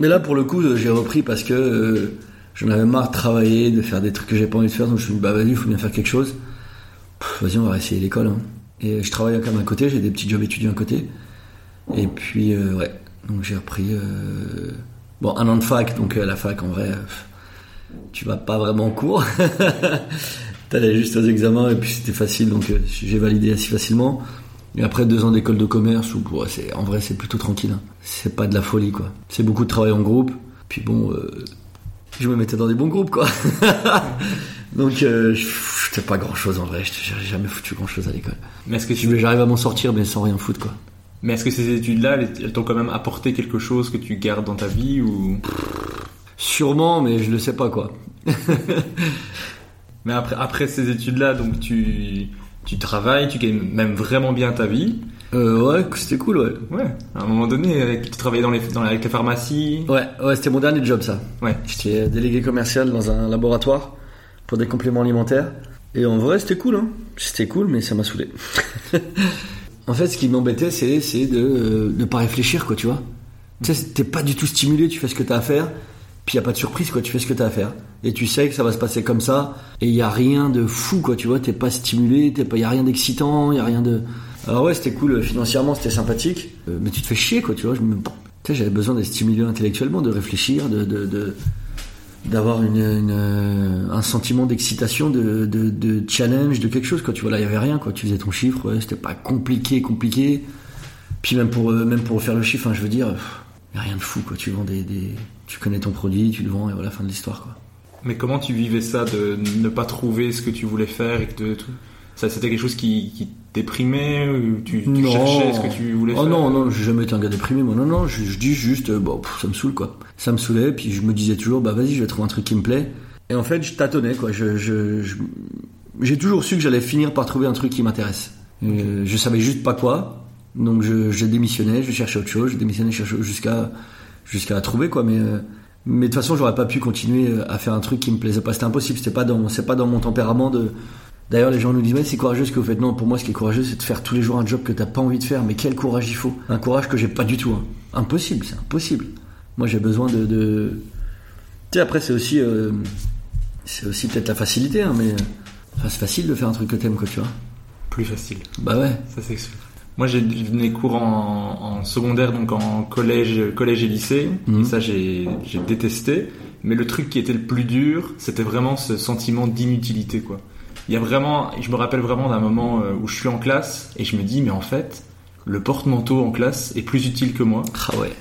Mais là, pour le coup, j'ai repris parce que euh, j'en avais marre de travailler, de faire des trucs que j'ai pas envie de faire. Donc je me suis dit, bah vas-y, il faut bien faire quelque chose. Pff, Vas-y, on va essayer l'école. hein. Et je travaille quand même à côté, j'ai des petits jobs étudiants à côté. Et puis, euh, ouais, donc j'ai repris. euh, Bon, un an de fac, donc euh, la fac, en vrai, euh, tu vas pas vraiment en cours. T'allais juste aux examens et puis c'était facile, donc j'ai validé assez facilement. Et après deux ans d'école de commerce, où ouais, c'est en vrai c'est plutôt tranquille. hein. C'est pas de la folie quoi. C'est beaucoup de travail en groupe. Puis bon, je me mettais dans des bons groupes quoi. donc euh, je foutais pas grand chose en vrai. Je- J'ai jamais foutu grand chose à l'école. Mais est-ce que tu, J'arrive à m'en sortir mais sans rien foutre quoi. mais est-ce que ces études-là, elles, elles t'ont quand même apporté quelque chose que tu gardes dans ta vie ou? Sûrement, mais je le sais pas quoi. Mais après, après ces études-là, donc tu, tu travailles, tu gagnes même vraiment bien ta vie. Euh, ouais, c'était cool ouais. Ouais. À un moment donné, avec- tu travaillais dans les, dans la- avec les pharmacies. Ouais, ouais, c'était mon dernier job ça. Ouais. J'étais délégué commercial dans un laboratoire pour des compléments alimentaires. Et en vrai, c'était cool, hein. C'était cool, mais ça m'a saoulé. en fait, ce qui m'embêtait, c'est, de ne pas réfléchir, quoi, tu vois. Tu sais, t'es pas du tout stimulé, tu fais ce que t'as à faire, puis y a pas de surprise, quoi, tu fais ce que t'as à faire. Et tu sais que ça va se passer comme ça, et y a rien de fou, quoi, tu vois, t'es pas stimulé, t'es pas, y a rien d'excitant, y a rien de... Alors ouais, c'était cool, financièrement, c'était sympathique, euh, mais tu te fais chier, quoi, tu vois. Je. Tu sais, j'avais besoin d'être stimulé intellectuellement, de réfléchir, de, de d'avoir une, euh, un sentiment d'excitation, de, de, challenge, de quelque chose. Quoi. Tu vois, là, il n'y avait rien. Quoi. Tu faisais ton chiffre, ouais, c'était pas compliqué, compliqué. Puis même pour, euh, même pour faire le chiffre, hein, je veux dire, il n'y a rien de fou. Quoi. Tu vends des, tu connais ton produit, tu le vends, et voilà, fin de l'histoire. Quoi. Mais comment tu vivais ça de ne pas trouver ce que tu voulais faire et de tout ça c'était quelque chose qui te déprimait ou tu, tu Non. cherchais ce que tu voulais Oh faire non, non, j'ai jamais été un gars déprimé, moi. Non, non, je, je dis juste, euh, bon, pff, ça me saoule, quoi. Ça me saoulait, puis je me disais toujours, bah vas-y, je vais trouver un truc qui me plaît. Et en fait, je tâtonnais, quoi. Je, je, je- j'ai toujours su que j'allais finir par trouver un truc qui m'intéresse. Euh, je savais juste pas quoi. Donc je, je démissionnais, je cherchais autre chose, je démissionnais, cherchais jusqu'à, jusqu'à trouver, quoi. Mais, euh, mais de toute façon, j'aurais pas pu continuer à faire un truc qui me plaisait pas. C'était impossible. C'était pas dans, c'est pas dans mon tempérament de, D'ailleurs, les gens nous disent, ouais, c'est courageux ce que vous faites. Non, pour moi, ce qui est courageux, c'est de faire tous les jours un job que t'as pas envie de faire. Mais quel courage il faut Un courage que j'ai pas du tout. hein. Impossible, c'est impossible. Moi, j'ai besoin de. de... Tu sais, après, c'est aussi. euh, C'est aussi peut-être la facilité, hein, mais. euh, Enfin, c'est facile de faire un truc que t'aimes, quoi, tu vois. Plus facile, Bah ouais. ça c'est sûr. Moi j'ai donné cours en, en secondaire, donc en collège, collège et lycée. Mhm. Et ça j'ai j'ai détesté. Mais le truc qui était le plus dur, c'était vraiment ce sentiment d'inutilité, quoi. Il y a vraiment, je me rappelle vraiment d'un moment euh, où je suis en classe et je me dis, mais en fait, le porte-manteau en classe est plus utile que moi Ah ouais.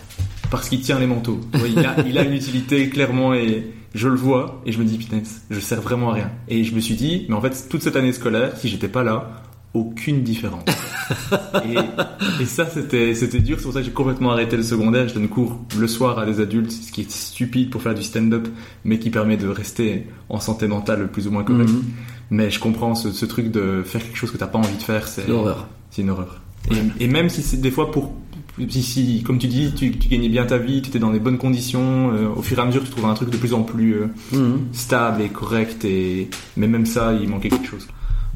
parce qu'il tient les manteaux. Il, a, il a une utilité clairement et je le vois et je me dis putain, je sers vraiment à rien. Et je me suis dit, mais en fait, toute cette année scolaire, si j'étais pas là, aucune différence. et, et ça, c'était c'était dur. C'est pour ça que j'ai complètement arrêté le secondaire. Je donne cours le soir à des adultes, ce qui est stupide pour faire du stand-up, mais qui permet de rester en santé mentale le plus ou moins correct. Mhm. Mais je comprends ce, ce truc de faire quelque chose que t'as pas envie de faire, c'est L'horreur. c'est une horreur. Et, et même si c'est des fois pour si, si, comme tu dis, tu, tu gagnais bien ta vie, tu étais dans des bonnes conditions, euh, au fur et à mesure tu trouvais un truc de plus en plus euh, Mhm. stable et correct, et mais même ça, il manquait quelque chose.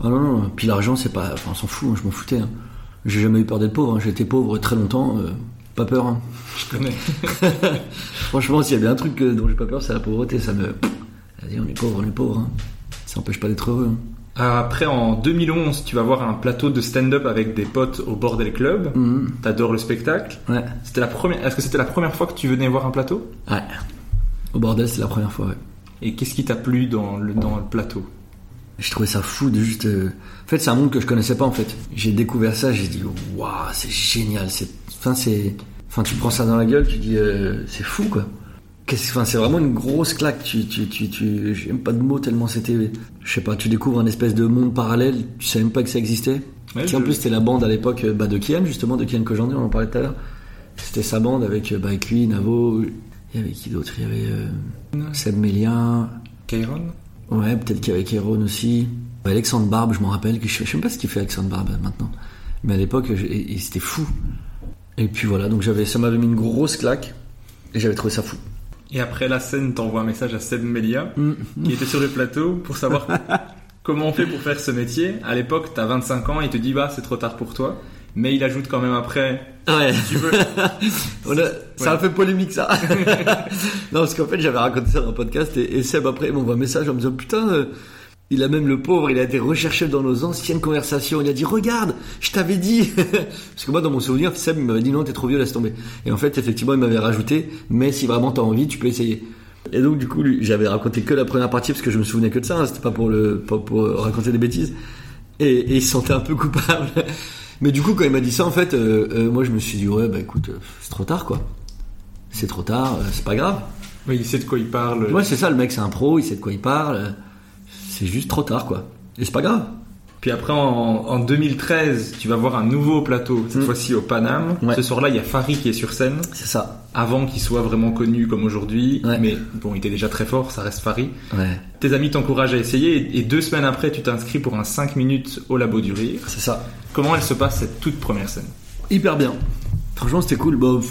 Ah non, non, puis l'argent, c'est pas. Enfin, on s'en fout, hein, je m'en foutais. hein. J'ai jamais eu peur d'être pauvre, hein. j'ai été pauvre très longtemps, euh, pas peur. hein. Je connais. Franchement, s'il y a bien un truc dont j'ai pas peur, c'est la pauvreté. Ça me. Vas-y, on est pauvre, on est pauvre. Ça empêche pas d'être heureux. hein. Après, en 2011, tu vas voir un plateau de stand-up avec des potes au Bordel Club. Mhm. T'adores le spectacle. Ouais. C'était la première. Est-ce que c'était la première fois que tu venais voir un plateau? Ouais. Au bordel, c'est la première fois, ouais. Et qu'est-ce qui t'a plu dans le dans le plateau? J'ai trouvé ça fou de juste. euh, En fait, c'est un monde que je connaissais pas en fait. J'ai découvert ça, j'ai dit waouh, c'est génial. C'est, enfin, c'est, enfin, tu prends ça dans la gueule, tu dis euh, c'est fou quoi. C'est vraiment une grosse claque. Tu, tu, tu, tu, j'ai même pas de mots tellement c'était. Je sais pas, tu découvres un espèce de monde parallèle. Tu savais même pas que ça existait. Ouais, en plus c'était la bande à l'époque euh, bah, de Kian justement, de Kian Kojandi, on en parlait tout à l'heure. C'était sa bande avec, euh, bah, avec lui, Navo. Il y avait qui d'autre? Il y avait euh, Seb Mélien. Kairon Ouais, peut-être qu'avec Héron aussi. Alexandre Barbe, je m'en rappelle, que je, je sais même pas ce qu'il fait Alexandre Barbe maintenant. Mais à l'époque, c'était fou. Et puis voilà, donc j'avais, ça m'avait mis une grosse claque. Et j'avais trouvé ça fou. Et après la scène, t'envoies un message à Seb Melia, Mm. qui était sur le plateau, pour savoir comment on fait pour faire ce métier. À l'époque, t'as 25 ans, il te dit, bah, c'est trop tard pour toi. Mais il ajoute quand même après, Ouais. tu veux. On a- ça a fait polémique ça. non, parce qu'en fait, j'avais raconté ça dans un podcast et, et Seb après il m'envoie un message en me disant putain, euh, il a même le pauvre, il a été recherché dans nos anciennes conversations. Il a dit regarde, je t'avais dit. parce que moi dans mon souvenir, Seb il m'avait dit non, t'es trop vieux, laisse tomber. Et en fait, effectivement, il m'avait rajouté, mais si vraiment t'as envie, tu peux essayer. Et donc du coup, j'avais raconté que la première partie parce que je me souvenais que de ça. hein, C'était pas pour le, pas pour raconter des bêtises. Et, et il se sentait un peu coupable. Mais du coup, quand il m'a dit ça, en fait, euh, euh, moi je me suis dit ouais, bah écoute, euh, c'est trop tard quoi. C'est trop tard, euh, c'est pas grave. Oui, il sait de quoi il parle. Ouais, c'est ça, le mec c'est un pro, il sait de quoi il parle. C'est juste trop tard quoi. Et c'est pas grave. Puis après, en, en 2013, tu vas voir un nouveau plateau, cette Mm. fois-ci au Paname. Ouais. Ce soir-là, il y a Farid qui est sur scène, C'est ça. avant qu'il soit vraiment connu comme aujourd'hui. Ouais. Mais bon, il était déjà très fort, ça reste Farid. Ouais, Tes amis t'encouragent à essayer, et, et deux semaines après, tu t'inscris pour un 5 minutes au Labo du Rire. c'est ça. Comment elle se passe cette toute première scène? Hyper bien. Franchement, c'était cool. Bon,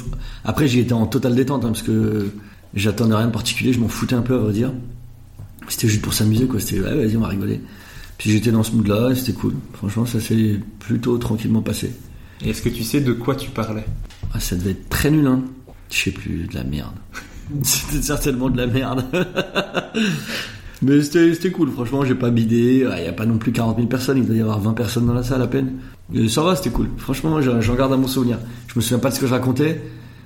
après, j'y étais en totale détente hein, parce que j'attendais rien de particulier, je m'en foutais un peu à vrai dire. C'était juste pour s'amuser quoi. C'était ouais, vas-y, on va rigoler. Puis j'étais dans ce mood-là, c'était cool. Franchement, ça s'est plutôt tranquillement passé. Et est-ce que tu sais de quoi tu parlais? Ah, ça devait être très nul, hein. Je sais plus, de la merde. C'était certainement de la merde. Mais c'était c'était cool, franchement, j'ai pas bidé. Il y a pas non plus 40 000 personnes, il doit y avoir 20 personnes dans la salle à peine. Et ça va, c'était cool. Franchement, j'en j'en garde à mon souvenir. Je me souviens pas de ce que je racontais.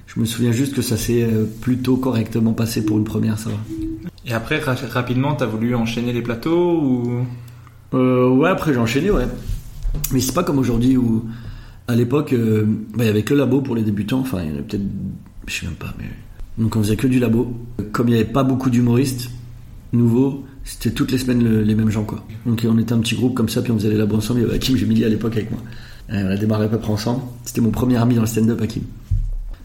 Je me souviens juste que ça s'est euh, plutôt correctement passé pour une première, ça va. Et après, ra- rapidement, t'as voulu enchaîner les plateaux ou? Euh, ouais, après j'ai enchaîné, ouais. Mais c'est pas comme aujourd'hui où, à l'époque, euh, bah, il y avait que le labo pour les débutants. Enfin, il y en avait peut-être, je sais même pas, mais. Donc on faisait que du labo. Comme il y avait pas beaucoup d'humoristes nouveaux, c'était toutes les semaines le- les mêmes gens, quoi. Donc on était un petit groupe comme ça, puis on faisait les labos ensemble. Il y avait Hakim à l'époque avec moi. On a démarré à peu près ensemble. C'était mon premier ami dans le stand-up, Hakim.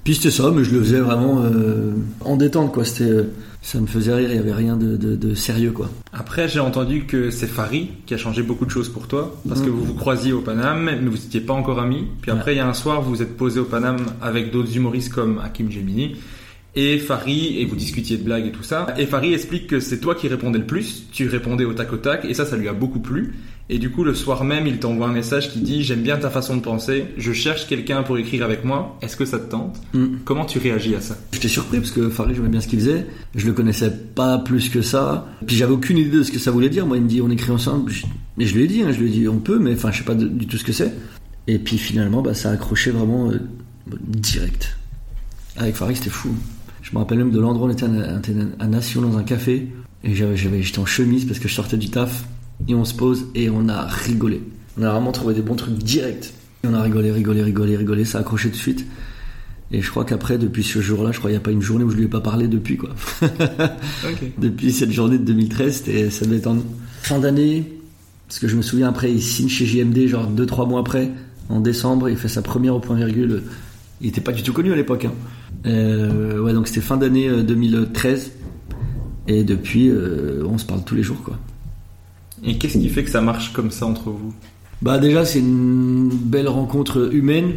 Puis c'était ça, mais je le faisais vraiment euh, en détente, quoi. C'était, euh, ça me faisait rire, il y avait rien de, de- de sérieux, quoi. Après, j'ai entendu que c'est Farid qui a changé beaucoup de choses pour toi, parce que Mhm. vous vous croisiez au Paname, mais vous n'étiez pas encore amis. Puis après, il y a un soir, vous vous êtes posé au Paname avec d'autres humoristes comme Hakim Gemini et Farid, et vous discutiez de blagues et tout ça. Et Farid explique que c'est toi qui répondais le plus, tu répondais au tac au tac, et ça, ça lui a beaucoup plu. Et du coup, le soir même, il t'envoie un message qui dit J'aime bien ta façon de penser, je cherche quelqu'un pour écrire avec moi, est-ce que ça te tente Mhm. Comment tu réagis à ça J'étais surpris parce que Farid, j'aimais bien ce qu'il faisait. Je le connaissais pas plus que ça. Puis j'avais aucune idée de ce que ça voulait dire. Moi, il me dit on écrit ensemble. Mais je lui ai dit, hein, je lui ai dit on peut, mais enfin, je sais pas du tout ce que c'est. Et puis finalement, bah, ça a accroché vraiment euh, direct. Avec Farid, c'était fou. Je me rappelle même de l'endroit où on était à, à- à Nation dans un café. Et j'étais en chemise parce que je sortais du taf. Et on se pose et on a rigolé. On a vraiment trouvé des bons trucs directs. Et on a rigolé, rigolé, rigolé, rigolé, ça a accroché tout de suite. Et je crois qu'après, depuis ce jour-là, je crois qu'il n'y a pas une journée où je lui ai pas parlé depuis, quoi. Depuis cette journée de 2013, c'était, ça devait être en fin d'année. Parce que je me souviens après, il signe chez JMD, genre 2-3 mois après, en décembre, il fait sa première au point virgule. Il était pas du tout connu à l'époque, hein. Euh, ouais, donc c'était fin d'année euh, 2013. Et depuis, euh, on se parle tous les jours, quoi. Et qu'est-ce qui fait que ça marche comme ça entre vous? Bah déjà c'est une belle rencontre humaine.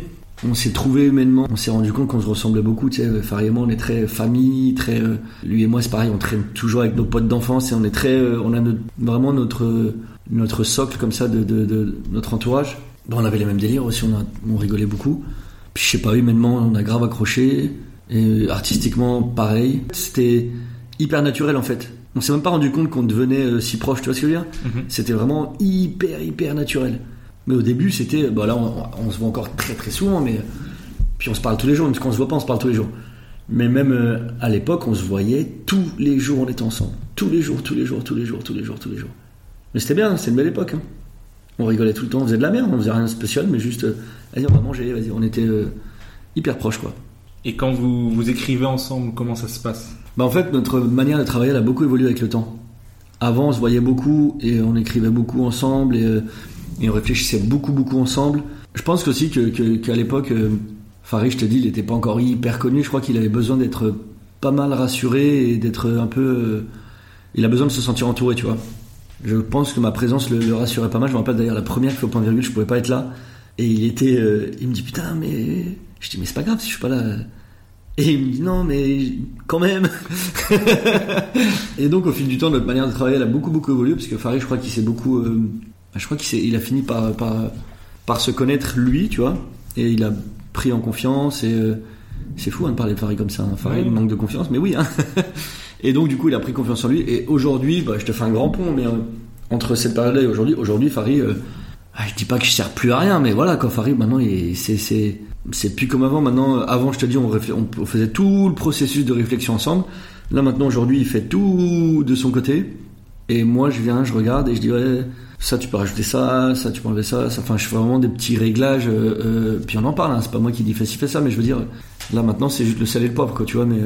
On s'est trouvé humainement. On s'est rendu compte qu'on se ressemblait beaucoup. Tu sais, Farid et moi, on est très famille, très. euh, lui et moi, c'est pareil. On traîne toujours avec nos potes d'enfance et on est très. euh, on a vraiment notre notre socle comme ça de, notre entourage. Bon, on avait les mêmes délires aussi. On, on rigolait beaucoup. Puis je sais pas, humainement, on a grave accroché. Et artistiquement, pareil. C'était hyper naturel en fait. On s'est même pas rendu compte qu'on devenait euh, si proche. Tu vois ce que je veux dire C'était vraiment hyper hyper naturel. Mais au début, c'était. Bah là, on, on se voit encore très très souvent, mais. Puis on se parle tous les jours, même quand on se voit pas, on se parle tous les jours. Mais même euh, à l'époque, on se voyait tous les jours, on était ensemble. Tous les jours, tous les jours, tous les jours, tous les jours, tous les jours. Mais c'était bien, c'était une belle époque. hein. On rigolait tout le temps, on faisait de la merde, on faisait rien de spécial, mais juste. euh, vas-y, on va manger, vas-y, on était euh, hyper proches, quoi. Et quand vous, vous écrivez ensemble, comment ça se passe? Bah en fait, notre manière de travailler a beaucoup évolué avec le temps. Avant, on se voyait beaucoup et on écrivait beaucoup ensemble et, euh, on réfléchissait beaucoup, beaucoup ensemble. Je pense aussi que, que- qu'à l'époque, euh, Farid, je te dis, il n'était pas encore hyper connu. Je crois qu'il avait besoin d'être pas mal rassuré et d'être un peu. euh, il a besoin de se sentir entouré, tu vois. Je pense que ma présence le, rassurait pas mal. Je me rappelle d'ailleurs la première fois au point virgule, je pouvais pas être là. Et il était. il me dit putain, mais. Je dis, mais c'est pas grave si je suis pas là. Et il me dit non, mais quand même. et donc au fil du temps, notre manière de travailler elle a beaucoup beaucoup évolué parce que Farid, je crois qu'il s'est beaucoup, euh, je crois qu'il il a fini par, par par se connaître lui, tu vois, et il a pris en confiance et euh, c'est fou hein, de parler de Farid comme ça. Hein. Farid manque de confiance, mais oui. Hein. et donc du coup, il a pris confiance en lui. Et aujourd'hui, bah, je te fais un grand pont, mais euh, entre cette période-là et aujourd'hui, aujourd'hui, Farid, ah, je dis pas qu'il sert plus à rien, mais voilà, quand Farid maintenant, il- c'est c'est plus comme avant. Maintenant, avant, je te dis, on, faisait tout le processus de réflexion ensemble. Là, maintenant, aujourd'hui, il fait tout de son côté. Et moi, je viens, je regarde et je dis, ouais, ça, tu peux rajouter ça, ça, tu peux enlever ça. Enfin, je fais vraiment des petits réglages. euh, euh, puis on en parle, hein, c'est pas moi qui dis fais ci, fais ça, mais je veux dire, là, maintenant, c'est juste le sel et le poivre, quoi, tu vois. Mais,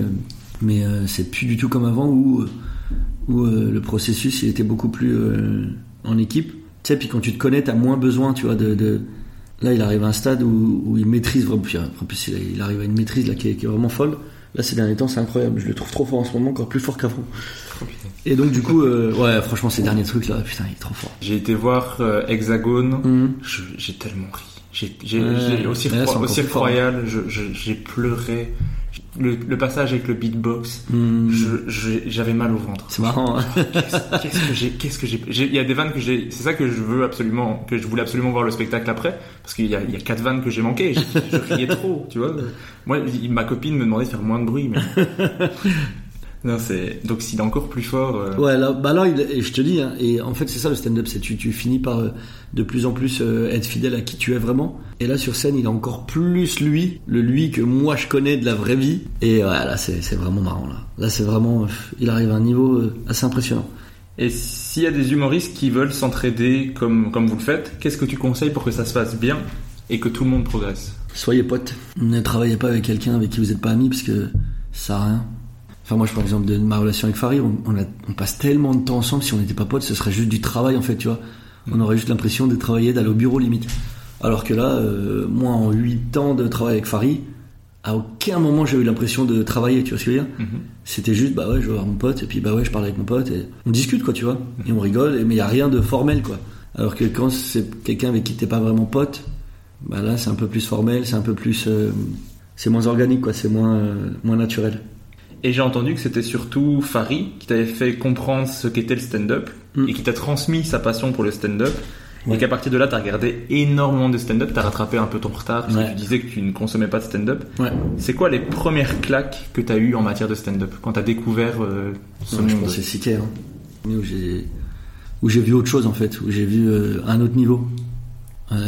mais euh, c'est plus du tout comme avant où, où le processus, il était beaucoup plus en équipe. Tu sais, puis quand tu te connais, t'as moins besoin, tu vois, de- Là, il arrive à un stade où, où il maîtrise En plus, il arrive à une maîtrise là qui est, qui est vraiment folle. Là, ces derniers temps, c'est incroyable. Je le trouve trop fort en ce moment, encore plus fort qu'avant. Et donc, du coup, euh, ouais, franchement, ces derniers trucs là, putain, il est trop fort. J'ai été voir euh, Hexagone. Je- j'ai tellement ri. J'ai, j'ai, Ouais, j'ai- au Cirque, ouais, c'est Roy- au encore Cirque plus fort. Royal, je, je- j'ai pleuré. Le, le passage avec le beatbox, je- j'avais mal au ventre. C'est marrant. hein. Qu'est-ce que j'ai, qu'est-ce que j'ai, il y a des vannes que j'ai, c'est ça que je veux absolument, que je voulais absolument voir le spectacle après, parce qu'il y y a quatre vannes que j'ai manquées, je, je riais trop, tu vois. Moi, ma copine me demandait de faire moins de bruit, mais. non, c'est, donc s'il est encore plus fort, euh, Ouais, là, bah là, il- et je te dis, hein, et en fait, c'est ça le stand-up, c'est tu, tu finis par euh, de plus en plus euh, être fidèle à qui tu es vraiment. Et là, sur scène, il a encore plus lui, le lui que moi je connais de la vraie vie. Et ouais, là, c'est c'est vraiment marrant, là. Là, c'est vraiment, il arrive à un niveau euh, assez impressionnant. Et s'il y a des humoristes qui veulent s'entraider comme, comme vous le faites, qu'est-ce que tu conseilles pour que ça se passe bien et que tout le monde progresse? Soyez potes. Ne travaillez pas avec quelqu'un avec qui vous n'êtes pas amis parce que ça à rien. Enfin, moi, je prends l'exemple de ma relation avec Farid. On, on, a- on passe tellement de temps ensemble. Si on n'était pas potes, ce serait juste du travail, en fait, tu vois. On aurait juste l'impression de travailler, d'aller au bureau, limite. Alors que là, euh, moi, en 8 ans de travail avec Farid, à aucun moment j'ai eu l'impression de travailler, tu vois ce que je veux dire C'était juste, bah ouais, je vais voir mon pote, et puis bah ouais, je parle avec mon pote, et on discute, quoi, tu vois. Et on rigole, mais il n'y a rien de formel, quoi. Alors que quand c'est quelqu'un avec qui t'es pas vraiment pote, bah là, c'est un peu plus formel, c'est un peu plus. euh, c'est moins organique, quoi, c'est moins, euh, moins naturel. Et j'ai entendu que c'était surtout Farid qui t'avait fait comprendre ce qu'était le stand-up Mm. et qui t'a transmis sa passion pour le stand-up. Ouais. Et qu'à partir de là, t'as regardé énormément de stand-up, t'as rattrapé un peu ton retard parce Ouais. que tu disais que tu ne consommais pas de stand-up. Ouais. C'est quoi les premières claques que t'as eues en matière de stand-up quand t'as découvert euh, ce je monde? pense que c'est Siquet, hein. Où j'ai, où j'ai vu autre chose, en fait, où j'ai vu euh, un autre niveau.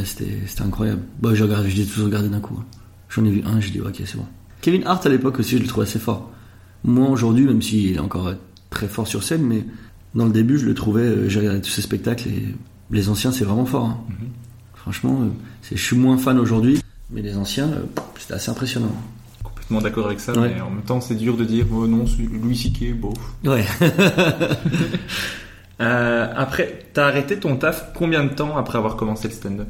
C'était, incroyable. Bah, j'ai regardé, je tous regardé d'un coup. hein. J'en ai vu un, j'ai dit, ok, c'est bon. Kevin Hart, à l'époque aussi, je le trouvais assez fort. Moi, aujourd'hui, même s'il est encore euh, très fort sur scène, mais dans le début, je le trouvais, euh, j'ai regardé tous ses spectacles et les anciens, c'est vraiment fort. hein. Franchement, euh, je suis moins fan aujourd'hui, mais les anciens, euh, c'était assez impressionnant. Complètement d'accord avec ça, Ouais. mais en même temps, c'est dur de dire, oh non, Louis C.K., bof. Ouais. Euh, après, t'as arrêté ton taf combien de temps après avoir commencé le stand-up?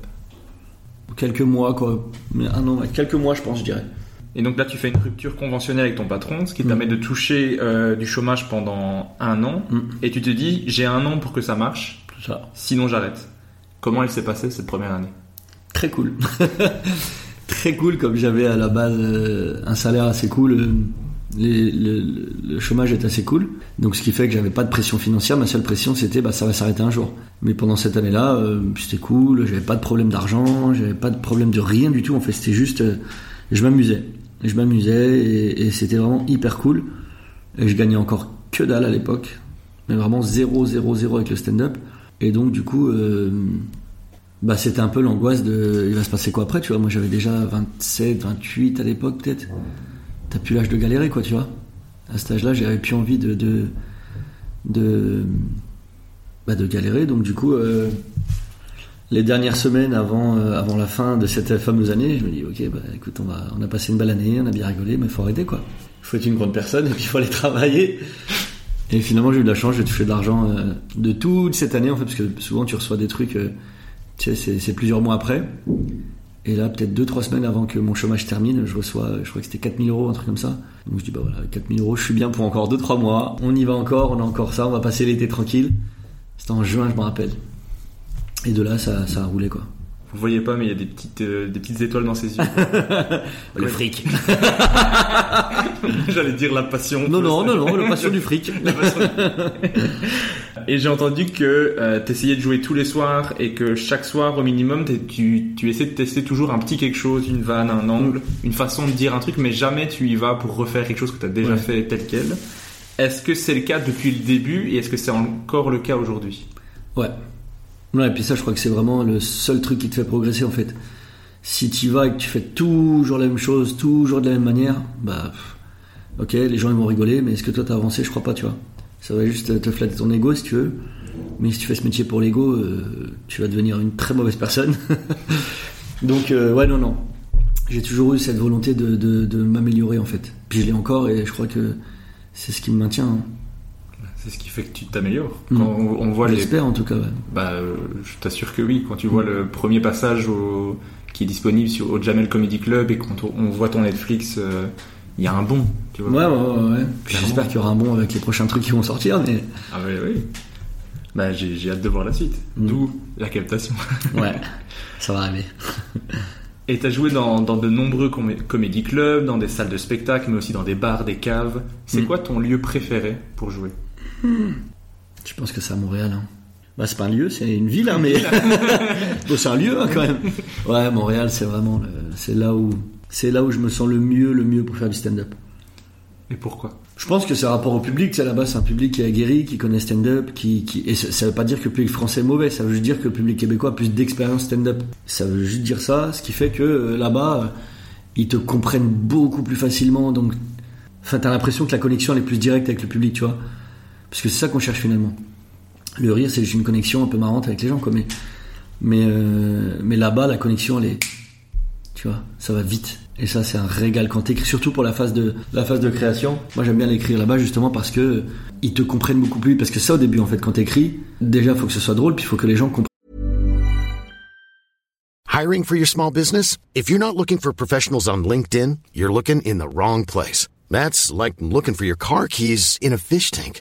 Quelques mois, quoi. Un an, quelques mois, je pense, je dirais. Et donc là, tu fais une rupture conventionnelle avec ton patron, ce qui te Mm. permet de toucher euh, du chômage pendant un an. Mm. Et tu te dis, j'ai un an pour que ça marche, ça. sinon j'arrête. Comment elle s'est passée cette première année? Très cool. Très cool, comme j'avais à la base euh, un salaire assez cool. euh, les- le, chômage est assez cool. Donc ce qui fait que j'avais pas de pression financière. Ma seule pression c'était bah, ça va s'arrêter un jour. Mais pendant cette année-là, euh, c'était cool. J'avais pas de problème d'argent. J'avais pas de problème de rien du tout. En fait, c'était juste. je m'amusais. Je m'amusais et, c'était vraiment hyper cool. Et je gagnais encore que dalle à l'époque. Mais vraiment 0, 0, 0 avec le stand-up. Et donc du coup. euh, bah c'était un peu l'angoisse de il va se passer quoi après tu vois? Moi j'avais déjà 27 28 à l'époque peut-être t'as plus l'âge de galérer quoi tu vois? À cet âge là j'avais plus envie de de de, bah, de galérer donc du coup euh, les dernières semaines avant euh, avant la fin de cette fameuse année je me dis ok bah écoute on a passé une belle année on a bien rigolé mais faut arrêter quoi il faut être une grande personne et puis il faut aller travailler et finalement j'ai eu de la chance j'ai touché de l'argent euh, de toute cette année en fait parce que souvent tu reçois des trucs euh, tu sais, c'est plusieurs mois après. Et là, peut-être 2-3 semaines avant que mon chômage termine, je reçois, je crois que c'était 4000 euros, un truc comme ça. Donc je dis, bah voilà, 4000 euros, je suis bien pour encore 2-3 mois. On y va encore, on a encore ça, on va passer l'été tranquille. C'était en juin, je me rappelle. Et de là, ça, ça a roulé, quoi. Vous voyez pas, mais il y a des petites, euh, des petites étoiles dans ses yeux. Le fric. J'allais dire la passion. Non, non, non, non, la passion du fric. Et j'ai entendu que euh, t'essayais de jouer tous les soirs et que chaque soir au minimum tu, tu essaies de tester toujours un petit quelque chose, une vanne, un angle, une façon de dire un truc, mais jamais tu y vas pour refaire quelque chose que t'as déjà Ouais. fait tel quel. Est-ce que c'est le cas depuis le début et est-ce que c'est encore le cas aujourd'hui? Ouais. Ouais, et puis ça, je crois que c'est vraiment le seul truc qui te fait progresser en fait. Si tu y vas et que tu fais toujours la même chose, toujours de la même manière, bah, ok, les gens ils vont rigoler, mais est-ce que toi t'as avancé? Je crois pas, tu vois. Ça va juste te flatter ton ego si tu veux. Mais si tu fais ce métier pour l'ego, euh, tu vas devenir une très mauvaise personne. Donc, euh, ouais, non, non. J'ai toujours eu cette volonté de, de, de m'améliorer en fait. Puis je l'ai encore et je crois que c'est ce qui me maintient. hein. C'est ce qui fait que tu t'améliores. Mm. On, on voit les J'espère en tout cas, ouais. Bah, euh, je t'assure que oui. Quand tu vois le premier passage au- qui est disponible sur, au Jamel Comedy Club et quand on, on voit ton Netflix, euh, il y a un bon. Tu vois. Ouais, ouais, ouais. J'espère qu'il y aura un bon avec les prochains trucs qui vont sortir, mais Ah oui, oui. Bah, j'ai hâte de voir la suite. Mm. D'où la captation. ouais, ça va arriver. Et t'as joué dans, dans de nombreux comé- comédie clubs, dans des salles de spectacle, mais aussi dans des bars, des caves. C'est Mm. quoi ton lieu préféré pour jouer? Je pense que c'est à Montréal. Hein? Bah, c'est pas un lieu, c'est une ville, hein, mais bon, c'est un lieu hein, quand même. Ouais, Montréal, c'est vraiment, le- c'est là où, c'est là où je me sens le mieux, le mieux pour faire du stand-up. Et pourquoi? Je pense que c'est rapport au public. Sais, là-bas, c'est un public qui est aguerri, qui connaît stand-up, qui, qui... et ça, veut pas dire que le public français est mauvais. Ça veut juste dire que le public québécois a plus d'expérience stand-up. Ça veut juste dire ça, ce qui fait que euh, là-bas, euh, ils te comprennent beaucoup plus facilement. Donc, enfin, t'as l'impression que la connexion elle est plus directe avec le public, tu vois. Parce que c'est ça qu'on cherche finalement. Le rire, c'est juste une connexion un peu marrante avec les gens, quoi. Mais, mais, euh, mais là-bas, la connexion, elle est, tu vois, ça va vite. Et ça, c'est un régal quand t'écris, surtout pour la phase de la phase de création. Moi, j'aime bien l'écrire là-bas justement parce que ils te comprennent beaucoup plus. Parce que ça, au début, en fait, quand t'écris, déjà, faut que ce soit drôle, puis il faut que les gens comprennent. Hiring for your small business? If you're not looking for professionals on LinkedIn, you're looking in the wrong place. That's like looking for your car keys in a fish tank.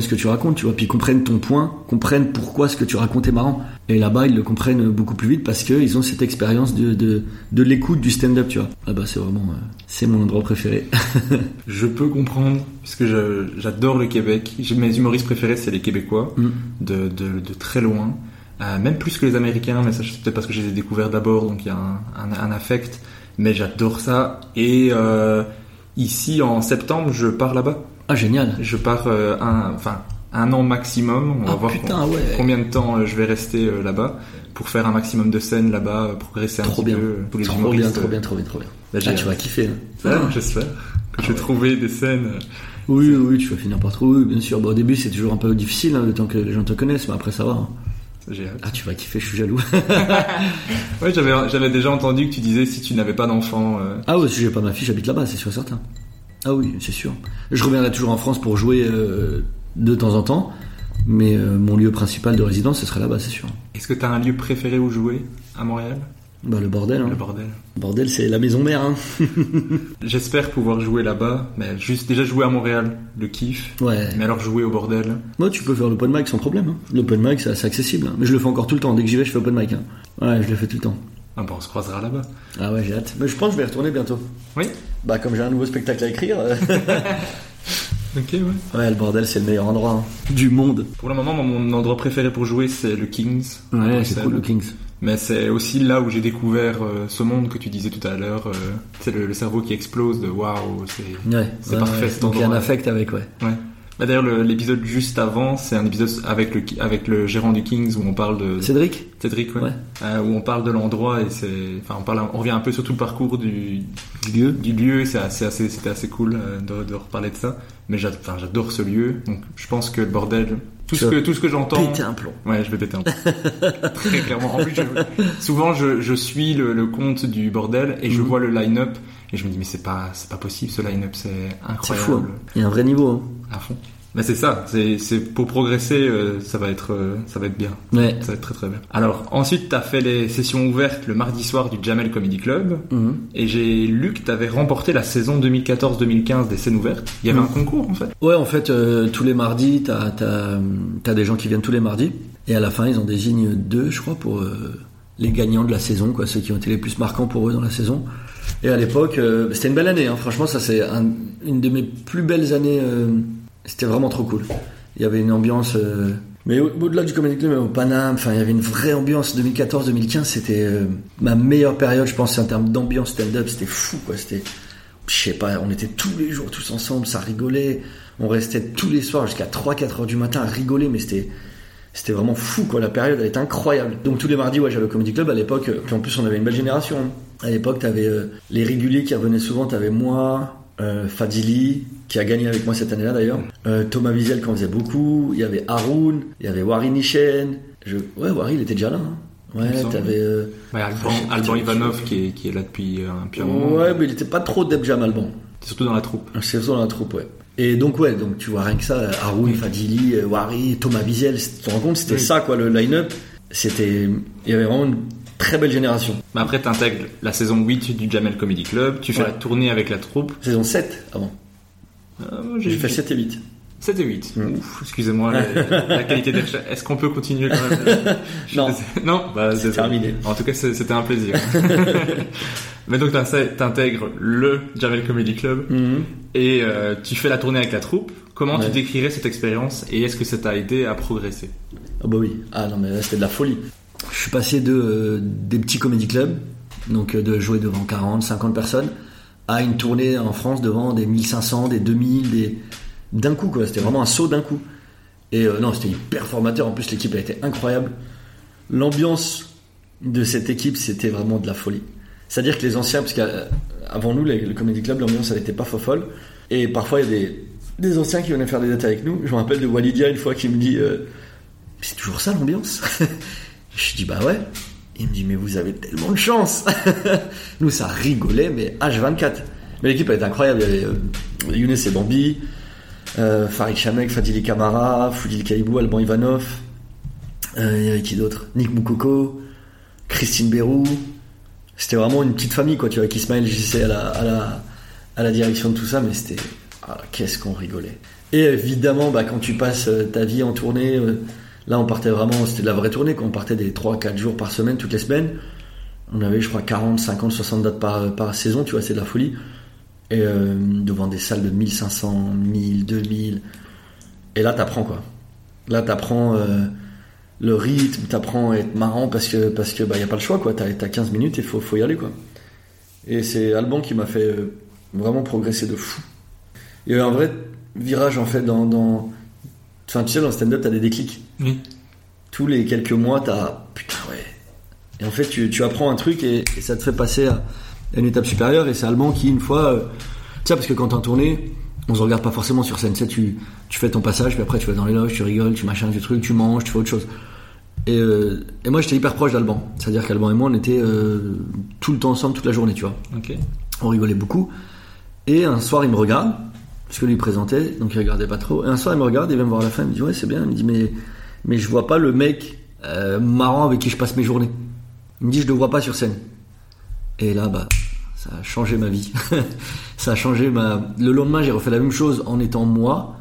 Ce que tu racontes, tu vois, puis ils comprennent ton point, comprennent pourquoi ce que tu racontes est marrant. Et là-bas, ils le comprennent beaucoup plus vite parce qu'ils ont cette expérience de, de, de l'écoute du stand-up, tu vois. Là-bas, c'est vraiment, euh, c'est mon endroit préféré. Je peux comprendre, puisque je- j'adore le Québec. Mes humoristes préférés, c'est les Québécois, Mm. de, de, de très loin. Euh, même plus que les Américains, mais ça, c'est peut-être parce que je les ai découverts d'abord, donc il y a un, un, un affect. Mais j'adore ça. Et euh, ici, en septembre, je pars là-bas. Ah, génial. Je pars euh, un, enfin, un an maximum. On va Ah, voir putain, ouais. combien de temps euh, je vais rester euh, là-bas pour faire un maximum de scènes là-bas, progresser un Trop petit bien. peu. tous les Trop humoristes, bien, trop bien, trop bien, trop bien. Là, Ah, tu vas kiffer. hein. Ouais, J'espère que je vais trouver des scènes. Oui, oui, tu vas finir par trouver, oui, bien sûr. Bon, au début, c'est toujours un peu difficile, hein, le temps que les gens te connaissent, mais après, ça va. hein. J'ai hâte. Ah, tu vas kiffer, je suis jaloux. Ouais, j'avais, j'avais déjà entendu que tu disais si tu n'avais pas d'enfant. euh, ah ouais, si j'ai pas ma fille, j'habite là-bas, c'est sûr et certain. Ah oui, c'est sûr. Je reviendrai toujours en France pour jouer euh, de temps en temps, mais euh, mon lieu principal de résidence, ce serait là-bas, c'est sûr. Est-ce que tu as un lieu préféré où jouer à Montréal? Bah, le bordel, hein. Le bordel. Le bordel, c'est la maison mère, hein. J'espère pouvoir jouer là-bas, mais juste déjà jouer à Montréal, le kiff. Ouais. Mais alors jouer au bordel? Moi, tu peux faire l'open mic sans problème. Hein. L'open mic, c'est assez accessible. hein. Mais je le fais encore tout le temps. Dès que j'y vais, je fais open mic. hein. Ouais, je le fais tout le temps. Ah bon, on se croisera là-bas. Ah ouais, j'ai hâte. Mais je pense que je vais y retourner bientôt. Oui? Bah, comme j'ai un nouveau spectacle à écrire. euh, Ok, ouais. ouais, le bordel, c'est le meilleur endroit hein, du monde. Pour le moment, mon endroit préféré pour jouer, c'est le Kings. Ouais, c'est cool, le Kings. Mais c'est aussi là où j'ai découvert euh, ce monde que tu disais tout à l'heure. euh, c'est le, le cerveau qui explose de waouh, c'est Ouais, c'est ouais, parfait ouais. Donc il y a un affect avec, ouais. Ouais. Bah, D'ailleurs, le- l'épisode juste avant, c'est un épisode avec le, avec le gérant du Kings où on parle de. Cédric? Cédric, ouais. Ouais. Euh, où on parle de l'endroit et c'est. Enfin, on, parle, on revient un peu sur tout le parcours du, Du lieu du lieu. C'est assez, assez, c'était assez cool euh, de, de reparler de ça. Mais j'adore ce lieu. Donc, je pense que le bordel. Tout ce, que, tout ce que j'entends. Péter un plomb. Ouais, je vais péter un plomb. Très clairement. En plus, je- souvent, je, je suis le, le compte du bordel et je Mhm. vois le line-up et je me dis, mais c'est pas, c'est pas possible ce line-up, c'est C'est incroyable. fou. hein. Il y a un vrai niveau. hein. À fond. Mais c'est ça, c'est, pour progresser, euh, ça va être, euh, ça va être bien. Ouais. Ça va être très très bien. Alors, ensuite, t'as fait les sessions ouvertes le mardi soir du Jamel Comedy Club. Mhm. Et j'ai lu que t'avais remporté la saison 2014-2015 des scènes ouvertes. Il y avait Mhm. un concours, en fait. Ouais, en fait, euh, tous les mardis, t'as, t'as des gens qui viennent tous les mardis. Et à la fin, ils en désignent deux, je crois, pour les gagnants de la saison, quoi, ceux qui ont été les plus marquants pour eux dans la saison. Et à l'époque, c'était une belle année. Hein. Franchement, ça c'est un- une de mes plus belles années. C'était vraiment trop cool. Il y avait une ambiance. euh, mais au- au-delà du Comedy Club, au Paname, enfin, il y avait une vraie ambiance. 2014-2015, c'était euh, ma meilleure période, je pense, en termes d'ambiance stand-up. C'était fou, quoi. C'était, je sais pas, on était tous les jours tous ensemble, ça rigolait. On restait tous les soirs jusqu'à 3-4 heures du matin à rigoler, mais c'était c'était vraiment fou quoi la période elle était incroyable donc tous les mardis ouais j'allais au comedy club à l'époque euh, puis en plus on avait une belle génération hein. à l'époque t'avais euh, les réguliers qui revenaient souvent t'avais moi euh, Fadili qui a gagné avec moi cette année-là d'ailleurs euh, Thomas Wiesel qui en faisait beaucoup il y avait Haroun il y avait Wari Nishen je... ouais Wari il était déjà là hein. Ouais t'avais euh, Ouais, Alban, Ivanov qui est, qui est là depuis euh, un petit moment. ouais mais il était pas trop Deb Jam Alban Surtout dans la troupe. C'est surtout dans la troupe, ouais. Et donc, ouais, donc tu vois rien que ça, Haroun, Fadili, Wari, Thomas Wiesel, tu te rends compte, c'était Oui. ça, quoi, le line-up. C'était. Il y avait vraiment une très belle génération. Mais après, t'intègres la saison 8 du Jamel Comedy Club, tu fais Ouais. la tournée avec la troupe. Saison 7 avant. Euh, J'ai fait 7 et 8. 7 et 8. Mm. Ouf, excusez-moi, la, la qualité des recherches. Est-ce qu'on peut continuer quand même? Non. Non, bah, C'est terminé. En tout cas, c'était un plaisir. Mais donc, t'in- t'intègres le Jamel Comedy Club et euh, tu fais la tournée avec la troupe. Comment Ouais. tu décrirais cette expérience et est-ce que ça t'a aidé à progresser? Ah bah oui. Ah non, mais c'était de la folie. Je suis passé de euh, des petits comédie clubs, donc euh, de jouer devant 40, 50 personnes, à une tournée en France devant des 1500, des 2000, des d'un coup quoi. C'était vraiment un saut d'un coup. Et euh, non, c'était hyper formateur. En plus, l'équipe a été incroyable. L'ambiance de cette équipe, c'était vraiment de la folie. C'est-à-dire que les anciens, parce qu'avant nous, le Comedy Club, l'ambiance, elle était pas fofolle. Et parfois, il y a des, anciens qui venaient faire des dates avec nous. Je me rappelle de Walidia une fois qui me dit C'est toujours ça l'ambiance? Je dis Bah ouais. Il me dit Mais vous avez tellement de chance Nous, ça rigolait, mais H24. Mais l'équipe, elle était incroyable. Il y avait Younes et Bambi, euh, Farid Chamek, Fadili Kamara, Foudil Kaibou, Alban Ivanov. Euh, il y avait qui d'autre? Nick Moukoko, Christine Bérou. C'était vraiment une petite famille, quoi, tu vois, avec Ismaël JC à la direction de tout ça, mais c'était. ah, Qu'est-ce qu'on rigolait. Et évidemment, bah, quand tu passes euh, ta vie en tournée, euh, là on partait vraiment, c'était de la vraie tournée, quand on partait des 3-4 jours par semaine, toutes les semaines. On avait, je crois, 40, 50, 60 dates par, par saison, tu vois, c'est de la folie. Et euh, devant des salles de 1500, 1000, 2000. Et là, t'apprends quoi. Là, t'apprends euh, le rythme, t'apprends à être marrant parce que, parce que, bah, y a pas le choix quoi. T'as, t'as 15 minutes et faut, faut y aller quoi. Et c'est Alban qui m'a fait euh, vraiment progresser de fou. Il y a eu un vrai virage en fait dans... Enfin, tu sais, dans le stand-up, t'as des déclics. Oui. Tous les quelques mois, t'as. Putain, ouais. Et en fait, tu, tu apprends un truc et, et ça te fait passer à, une étape supérieure. Et c'est Alban qui, une fois. euh, tu sais, parce que quand t'es en tournée, on se regarde pas forcément sur scène. Tu sais, tu, tu fais ton passage, puis après, tu vas dans les loges, tu rigoles, tu machins du truc, tu manges, tu fais autre chose. Et, euh, et moi, j'étais hyper proche d'Alban. C'est-à-dire qu'Alban et moi, on était euh, tout le temps ensemble, toute la journée, tu vois. Ok. On rigolait beaucoup. Et un soir, il me regarde, parce que lui présentait, donc il regardait pas trop. Et un soir, il me regarde, il vient me voir à la fin, il me dit Ouais, c'est bien. Il me dit Mais, mais je vois pas le mec euh, marrant avec qui je passe mes journées. Il me dit Je le vois pas sur scène. Et là, bah, ça a changé ma vie. ça a changé ma. Le lendemain, j'ai refait la même chose en étant moi.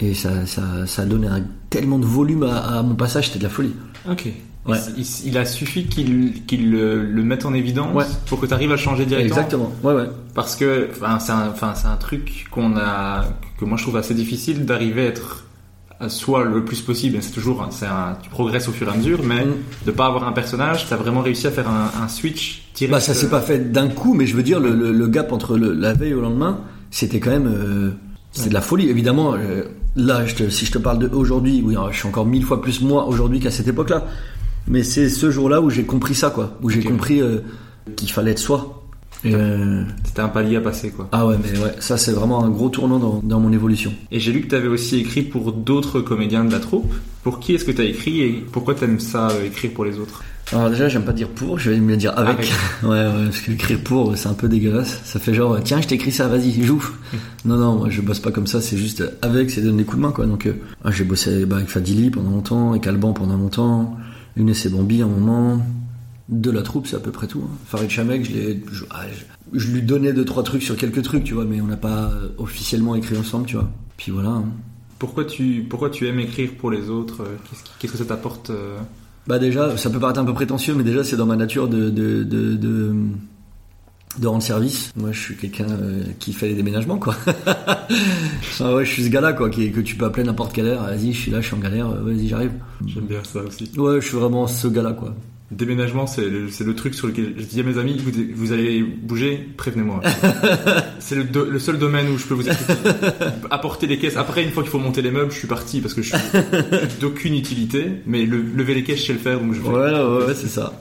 Et ça, ça, ça a donné un, tellement de volume à, à mon passage, c'était de la folie. Ok. Ouais. Il, a suffi qu'il qu'il le, le mette en évidence Ouais. pour que tu arrives à changer directement. Exactement. Ouais, ouais. Parce que enfin, c'est un, un truc qu'on a, que moi je trouve assez difficile d'arriver à être à soi le plus possible. C'est toujours, c'est un, tu progresses au fur et à mesure, mais Mm. de pas avoir un personnage, t'as vraiment réussi à faire un, un switch direct. Bah, ça s'est euh, pas fait d'un coup, mais je veux dire, le, le- le gap entre le- la veille et le lendemain, c'était quand même. euh, c'est de la folie. Évidemment, euh, là, je te- si je te parle de aujourd'hui, oui, je suis encore mille fois plus moi aujourd'hui qu'à cette époque-là. Mais c'est ce jour-là où j'ai compris ça, quoi. Où j'ai compris euh, qu'il fallait être soi. Euh, C'était un palier à passer, quoi. ah ouais, mais ouais, ça c'est vraiment un gros tournant dans, dans mon évolution. Et j'ai lu que tu avais aussi écrit pour d'autres comédiens de la troupe. Pour qui est-ce que tu as écrit et pourquoi t'aimes ça, euh, écrire pour les autres? Alors déjà, j'aime pas dire pour, je vais me dire avec. Avec. ouais, ouais, parce que écrire pour, c'est un peu dégueulasse. Ça fait genre, tiens, je t'écris ça, vas-y, joue. non, non, moi je bosse pas comme ça, c'est juste avec, c'est donner des coups de main, quoi. Donc, euh, ah, j'ai bossé bah, avec Fadili pendant longtemps, avec Alban pendant longtemps, Younes et Bambi à un moment. De la troupe, c'est à peu près tout. hein. Farid Chamek, je, l'ai- je, ah, je- je lui donnais deux, trois trucs sur quelques trucs, tu vois, mais on n'a pas euh, officiellement écrit ensemble, tu vois. Puis voilà. hein. pourquoi tu, pourquoi tu aimes écrire pour les autres euh, Qu'est-ce que ça t'apporte euh? Bah déjà, ça peut paraître un peu prétentieux, mais déjà c'est dans ma nature de de, de, de, de rendre service. Moi, je suis quelqu'un euh, qui fait les déménagements, quoi. Enfin, ouais, je suis ce gars-là, quoi, qui, que tu peux appeler n'importe quelle heure. Vas-y, je suis là, je suis en galère. euh, Vas-y, j'arrive. J'aime bien ça aussi. Ouais, je suis vraiment ce gars-là, quoi. Déménagement, c'est le, truc sur lequel je dis à mes amis, vous, vous allez bouger, prévenez-moi. c'est le, seul domaine où je peux vous apporter les caisses. Après, une fois qu'il faut monter les meubles, je suis parti parce que je suis d'aucune utilité. Mais le, lever les caisses, je sais le faire, donc je vais. Ouais, ouais, ouais, c'est ça.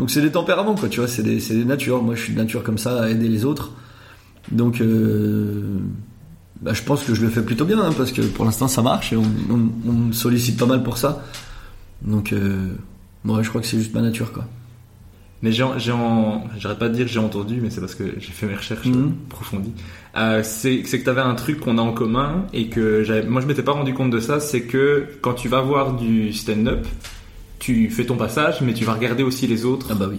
Donc c'est des tempéraments, quoi, tu vois, c'est des, des natures. Moi, je suis de nature comme ça, à aider les autres. Donc, euh, bah, je pense que je le fais plutôt bien, hein, parce que pour l'instant, ça marche et on, on- on me sollicite pas mal pour ça. Donc, euh, ouais, je crois que c'est juste ma nature, quoi. Mais j'ai, j'arrête pas de dire j'ai entendu, mais c'est parce que j'ai fait mes recherches Mhm. euh, approfondies. Euh, c'est, que t'avais un truc qu'on a en commun et que moi je m'étais pas rendu compte de ça, c'est que quand tu vas voir du stand-up, tu fais ton passage, mais tu vas regarder aussi les autres. Ah bah oui.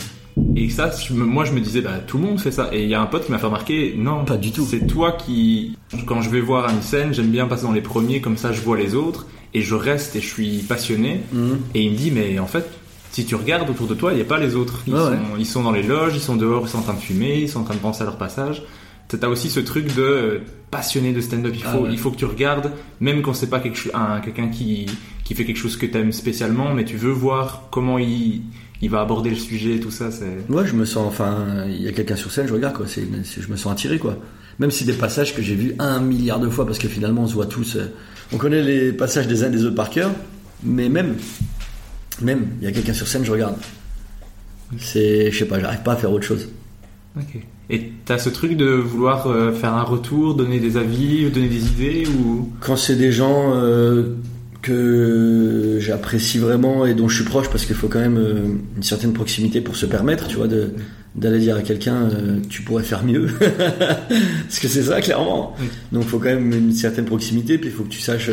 Et ça, moi je me disais, bah tout le monde fait ça. Et il y a un pote qui m'a fait remarquer, non, Pas du tout. C'est toi qui, quand je vais voir une scène, j'aime bien passer dans les premiers, comme ça je vois les autres et je reste et je suis passionné. Mhm. Et il me dit, mais en fait, si tu regardes autour de toi, il n'y a pas les autres. Ils, Ouais, sont, ils sont dans les loges, ils sont dehors, ils sont en train de fumer, ils sont en train de penser à leur passage. T'as aussi ce truc de euh, passionné de stand-up. Il Ah faut, ouais. il faut que tu regardes, même quand c'est pas quelque quelqu'un qui, qui fait quelque chose que t'aimes spécialement, mais tu veux voir comment il, il va aborder le sujet, tout ça. C'est Moi, je me sens, enfin, il y a quelqu'un sur scène, je regarde, quoi. C'est, je me sens attiré, quoi. Même si des passages que j'ai vus un milliard de fois, parce que finalement, on se voit tous. euh, on connaît les passages des uns et des autres par cœur, mais même, même, il y a quelqu'un sur scène, je regarde. C'est, je sais pas, j'arrive pas à faire autre chose. Ok. Et t'as ce truc de vouloir euh, faire un retour, donner des avis, donner des idées ou? Quand c'est des gens euh, que j'apprécie vraiment et dont je suis proche, parce qu'il faut quand même euh, une certaine proximité pour se permettre, tu vois, de, d'aller dire à quelqu'un, tu pourrais faire mieux. parce que c'est ça, clairement. Donc il faut quand même une certaine proximité, puis il faut que tu saches,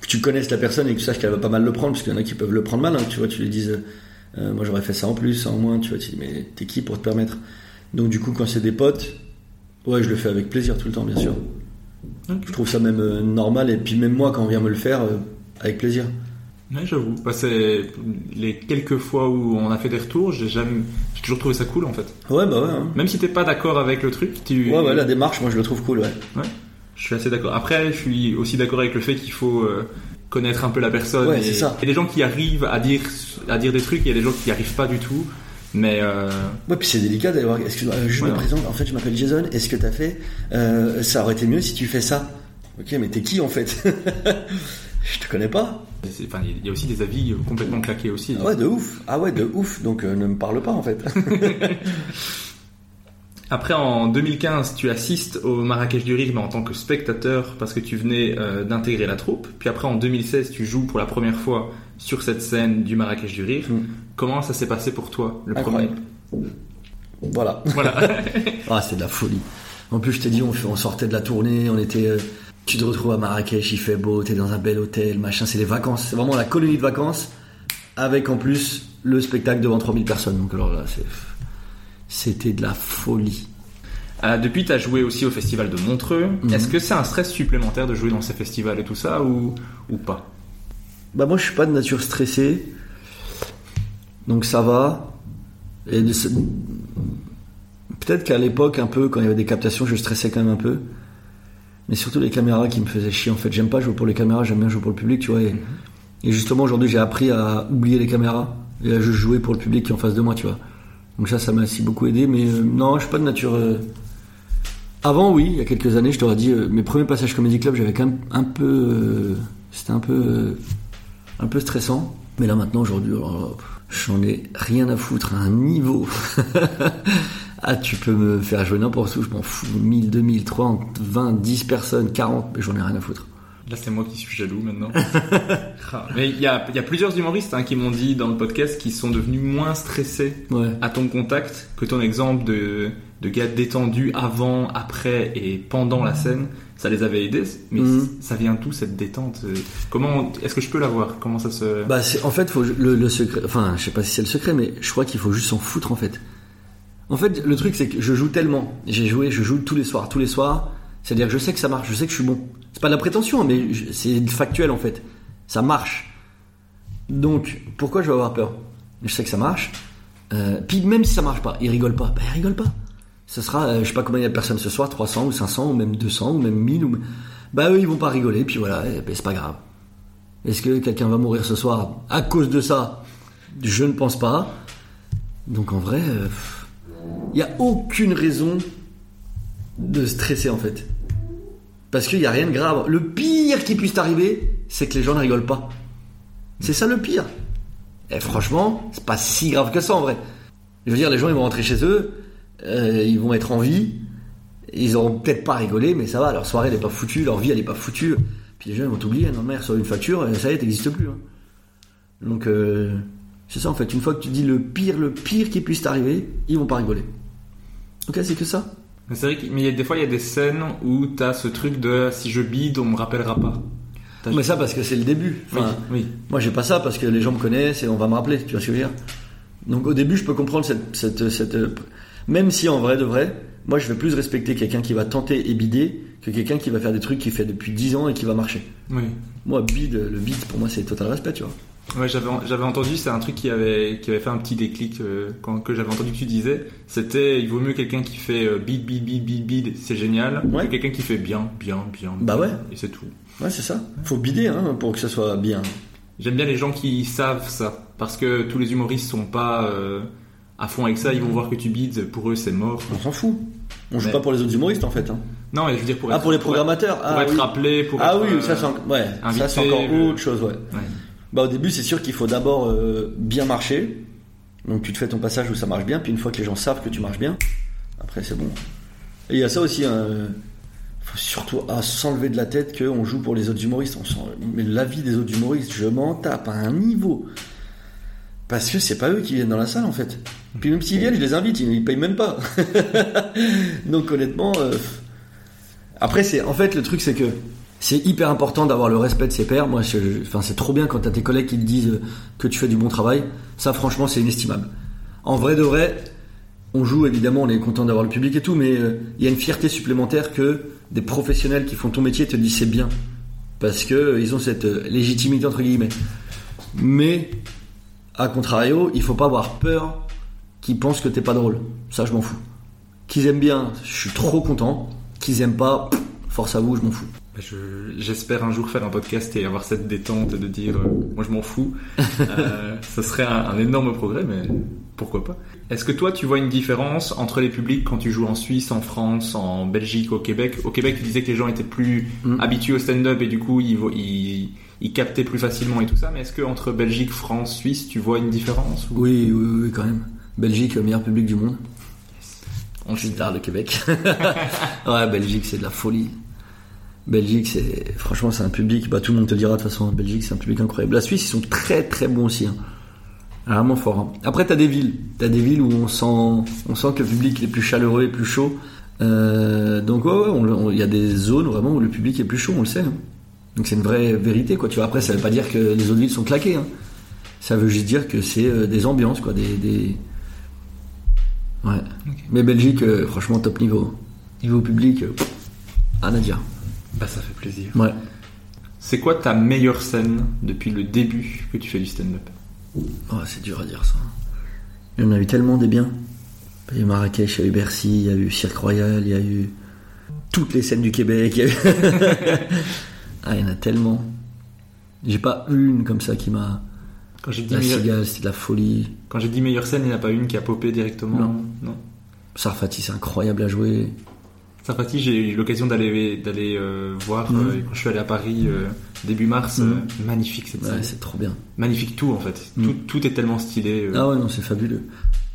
que tu connaisses la personne et que tu saches qu'elle va pas mal le prendre, parce qu'il y en a qui peuvent le prendre mal, hein, tu vois, tu lui dises, moi j'aurais fait ça en plus, ça en moins, tu vois, tu dis, mais t'es qui pour te permettre? Donc du coup, quand c'est des potes, ouais, je le fais avec plaisir tout le temps, bien sûr. Je trouve ça même euh, normal, et puis même moi, quand on vient me le faire, euh, avec plaisir. Ouais, j'avoue. Bah, c'est les quelques fois où on a fait des retours, j'ai jamais, j'ai toujours trouvé ça cool en fait. Ouais, bah ouais. hein. Même si t'es pas d'accord avec le truc, tu. Ouais, ouais, la démarche, moi je le trouve cool, ouais. Ouais. Je suis assez d'accord. Après, je suis aussi d'accord avec le fait qu'il faut euh, connaître un peu la personne. Ouais, et- c'est ça. Il y a des gens qui arrivent à dire à dire des trucs, il y a des gens qui n'y arrivent pas du tout. Mais euh, Ouais, puis c'est délicat d'aller voir. Excuse-moi, euh, je Ouais. me présente. En fait, je m'appelle Jason. Est-ce que t'as fait euh, Ça aurait été mieux si tu fais ça? Ok, mais t'es qui en fait? Je te connais pas. enfin, il y a aussi des avis complètement claqués aussi. Ah ouais, de ouf. Ah ouais, de ouf. Donc euh, ne me parle pas en fait. Après, en 2015, tu assistes au Marrakech du Rire, mais en tant que spectateur, parce que tu venais euh, d'intégrer la troupe. Puis après, en 2016, tu joues pour la première fois sur cette scène du Marrakech du Rire. Mm. Comment ça s'est passé pour toi, le Incroyable. Voilà. premier Voilà. Ah, c'est de la folie. En plus, je t'ai dit, on sortait de la tournée, on était. euh, tu te retrouves à Marrakech, il fait beau, t'es dans un bel hôtel, machin. C'est les vacances. C'est vraiment la colonie de vacances, avec en plus le spectacle devant 3000 personnes. Donc alors là, c'est. C'était de la folie. Euh, depuis, tu as joué aussi au festival de Montreux. Mhm. Est-ce que c'est un stress supplémentaire de jouer dans ces festivals et tout ça, ou, ou pas? Bah moi je suis pas de nature stressée, donc ça va. Et de ce- peut-être qu'à l'époque un peu quand il y avait des captations je stressais quand même un peu, mais surtout les caméras qui me faisaient chier en fait. J'aime pas jouer pour les caméras, j'aime bien jouer pour le public, tu vois. Et, et justement aujourd'hui j'ai appris à oublier les caméras et à juste jouer pour le public qui est en face de moi, tu vois. Donc ça ça m'a aussi beaucoup aidé, mais euh, non je suis pas de nature. euh, Avant oui, il y a quelques années je t'aurais dit euh, mes premiers passages comédie club j'avais quand un peu, c'était un peu un peu stressant. Mais là maintenant, aujourd'hui, pff, j'en ai rien à foutre à un niveau. ah, tu peux me faire jouer n'importe où, je m'en fous. 1000, 2000, 30, 20, 10 personnes, 40, mais j'en ai rien à foutre. Là, c'est moi qui suis jaloux maintenant. Ah, Mais il y a, il y a plusieurs humoristes hein, qui m'ont dit dans le podcast qu'ils sont devenus moins stressés Ouais. à ton contact que ton exemple de, de gars détendu avant, après et pendant la scène. Ça les avait aidés, mais Mhm. ça vient d'où cette détente euh, Comment est-ce que je peux l'avoir Comment ça se Bah, en fait, faut, le, le secret, enfin, je sais pas si c'est le secret, mais je crois qu'il faut juste s'en foutre, en fait. En fait, le truc, c'est que je joue tellement. J'ai joué, je joue tous les soirs, tous les soirs. C'est-à-dire que je sais que ça marche, je sais que je suis bon. C'est pas de la prétention, mais c'est factuel, en fait. Ça marche. Donc, pourquoi je vais avoir peur? Je sais que ça marche. Euh, puis même si ça marche pas, ils rigolent pas. Bah, ils rigolent pas. Ce sera, euh, je sais pas combien il y a de personnes ce soir, 300 ou 500 ou même 200 ou même 1000 ou... Bah eux, ils vont pas rigoler, puis voilà, bah, c'est pas grave. Est-ce que quelqu'un va mourir ce soir à cause de ça? Je ne pense pas. Donc en vrai, il n'y a aucune raison de stresser en fait. Parce qu'il n'y a rien de grave. Le pire qui puisse t'arriver, c'est que les gens ne rigolent pas. C'est ça le pire. Et franchement, c'est pas si grave que ça en vrai. Je veux dire, les gens ils vont rentrer chez eux, euh, ils vont être en vie, ils auront peut-être pas rigolé, mais ça va, leur soirée elle est pas foutue, leur vie elle est pas foutue. Puis les gens ils vont t'oublier, non mais ils reçoivent une facture, et ça y est, t'existes plus. hein. Donc euh, c'est ça en fait, une fois que tu dis le pire, le pire qui puisse t'arriver, ils vont pas rigoler. Ok, c'est que ça Mais c'est vrai que mais il y a des fois il y a des scènes où t'as ce truc de si je bide on me rappellera pas. T'as- Mais ça parce que c'est le début. oui, Enfin, oui. Moi j'ai pas ça parce que les gens me connaissent et on va me rappeler, tu vois ce que je veux dire Donc au début je peux comprendre cette, cette, cette- euh, Même si en vrai de vrai, moi je vais plus respecter quelqu'un qui va tenter et bider que quelqu'un qui va faire des trucs qu'il fait depuis 10 ans et qui va marcher. oui. Moi bide, le bide pour moi c'est total respect, tu vois. Ouais, j'avais j'avais entendu, c'est un truc qui avait qui avait fait un petit déclic euh, quand que j'avais entendu que tu disais. C'était il vaut mieux quelqu'un qui fait euh, bid bid bid bid bid, c'est génial, Ouais. que quelqu'un qui fait bien bien bien. Bah bien, ouais. Et c'est tout. Ouais c'est ça. Faut bider hein, pour que ça soit bien. J'aime bien les gens qui savent ça parce que tous les humoristes sont pas euh, à fond avec ça. Ils vont voir que tu bides, pour eux c'est mort. On s'en fout. On joue Mais- pas pour les autres humoristes en fait. Hein. Non, mais je veux dire pour Ah être, pour les programmateurs pour, Ah être oui. rappelé, pour Ah être, oui, euh, ça c'est en- ouais, ça c'est encore autre chose, ouais. ouais. Bah au début c'est sûr qu'il faut d'abord euh, bien marcher. Donc tu te fais ton passage où ça marche bien, puis une fois que les gens savent que tu marches bien, après c'est bon. Et il y a ça aussi, hein, faut surtout à s'enlever de la tête qu'on joue pour les autres humoristes. On Mais la vie des autres humoristes, je m'en tape à un niveau. Parce que c'est pas eux qui viennent dans la salle en fait. Puis même s'ils viennent, je les invite, ils, ils payent même pas. Donc honnêtement, euh, après c'est en fait le truc c'est que c'est hyper important d'avoir le respect de ses pairs. Moi, enfin, c'est trop bien quand t'as tes collègues qui te disent euh, que tu fais du bon travail. Ça, franchement, c'est inestimable. En vrai de vrai, on joue évidemment, on est content d'avoir le public et tout, mais euh, il y a une fierté supplémentaire que des professionnels qui font ton métier te disent c'est bien. Parce que euh, ils ont cette légitimité entre guillemets. Mais, à contrario, il faut pas avoir peur qu'ils pensent que t'es pas drôle. Ça, je m'en fous. Qu'ils aiment bien, je suis trop content. Qu'ils aiment pas, force à vous, je m'en fous. Bah, je- J'espère un jour faire un podcast et avoir cette détente de dire euh, moi je m'en fous. Euh, ça serait un, un énorme progrès, mais pourquoi pas. Est-ce que toi tu vois une différence entre les publics quand tu joues en Suisse, en France, en Belgique, au Québec? Au Québec, tu disais que les gens étaient plus Mm. habitués au stand-up et du coup ils, vo- ils, ils captaient plus facilement et tout ça. Mais est-ce que entre Belgique, France, Suisse, tu vois une différence ou- Oui, oui, oui, quand même. Belgique, le meilleur public du monde. On Je tard le Québec. ouais, Belgique, c'est de la folie. Belgique, c'est franchement, c'est un public. Bah, tout le monde te dira de toute façon. Belgique, c'est un public incroyable. La Suisse, ils sont très très bons aussi. hein. Vraiment fort. hein. Après, t'as des villes. T'as des villes où on sent, on sent que le public est plus chaleureux et plus chaud. Euh, donc ouais, il y a des zones vraiment où le public est plus chaud, on le sait. hein. Donc c'est une vraie vérité, quoi. Tu vois. Après, ça veut pas dire que les autres villes sont claquées. hein. Ça veut juste dire que c'est euh, des ambiances, quoi. Des, des... Ouais. Mais Belgique, euh, franchement, top niveau. Niveau public, rien à dire. Bah ça fait plaisir. Ouais. C'est quoi ta meilleure scène depuis le début que tu fais du stand-up? Oh, c'est dur à dire ça. Il y en a eu tellement des biens. Il y a eu Marrakech, il y a eu Bercy, il y a eu Cirque Royal, il y a eu toutes les scènes du Québec. il y a eu- ah, il y en a tellement. J'ai pas une comme ça qui m'a. Quand j'ai dit, La meilleure... cigale, c'était de la folie. Quand j'ai dit meilleure scène, il n'y en a pas une qui a popé directement? Non. non. Sarfati, c'est incroyable à jouer. Sympathie, j'ai eu l'occasion d'aller d'aller euh, voir Mhm. euh, quand je suis allé à Paris euh, début mars. Euh, magnifique cette Ouais, c'est trop bien. magnifique tout en fait. Mhm. Tout, tout est tellement stylé. Ah ouais, non, c'est fabuleux.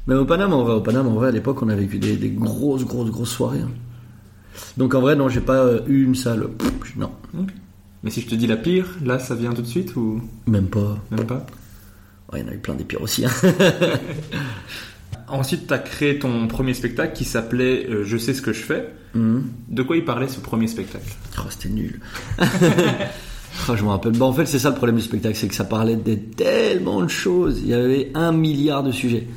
Mais au Paname, en vrai, au Paname, en vrai, à l'époque, on a vécu des, des grosses, grosses, grosses soirées. hein. Donc en vrai, non, j'ai pas eu une salle. Pff, Non, Mais si je te dis la pire, là ça vient tout de suite ou? Même pas. même pas? Ouais, il y en a eu plein des pires aussi. hein. Ensuite, tu as créé ton premier spectacle qui s'appelait Je sais ce que je fais. De quoi il parlait ce premier spectacle? Oh, c'était nul. Oh, je me rappelle. Bah, en fait, c'est ça le problème du spectacle, c'est que ça parlait de tellement de choses. Il y avait un milliard de sujets.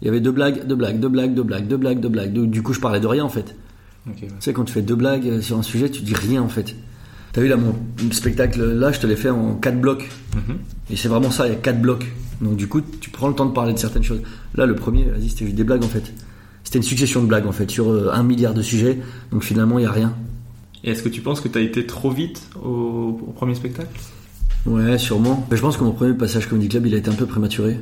Il y avait deux blagues, deux blagues, deux blagues, deux blagues, deux blagues, deux blagues. Du coup, je parlais de rien en fait. Ok, ouais. Tu sais, quand tu fais deux blagues euh, sur un sujet, tu dis rien en fait. T'as vu là, mon spectacle, là, je te l'ai fait en quatre blocs. Mhm. Et c'est vraiment ça, il y a quatre blocs. Donc du coup, tu prends le temps de parler de certaines choses. Là, le premier, vas-y, c'était juste des blagues en fait. C'était une succession de blagues en fait, sur euh, un milliard de sujets. Donc finalement, il y a rien. Et est-ce que tu penses que tu as été trop vite au, au premier spectacle? Ouais, sûrement. Mais je pense que mon premier passage Comedy Club, il a été un peu prématuré.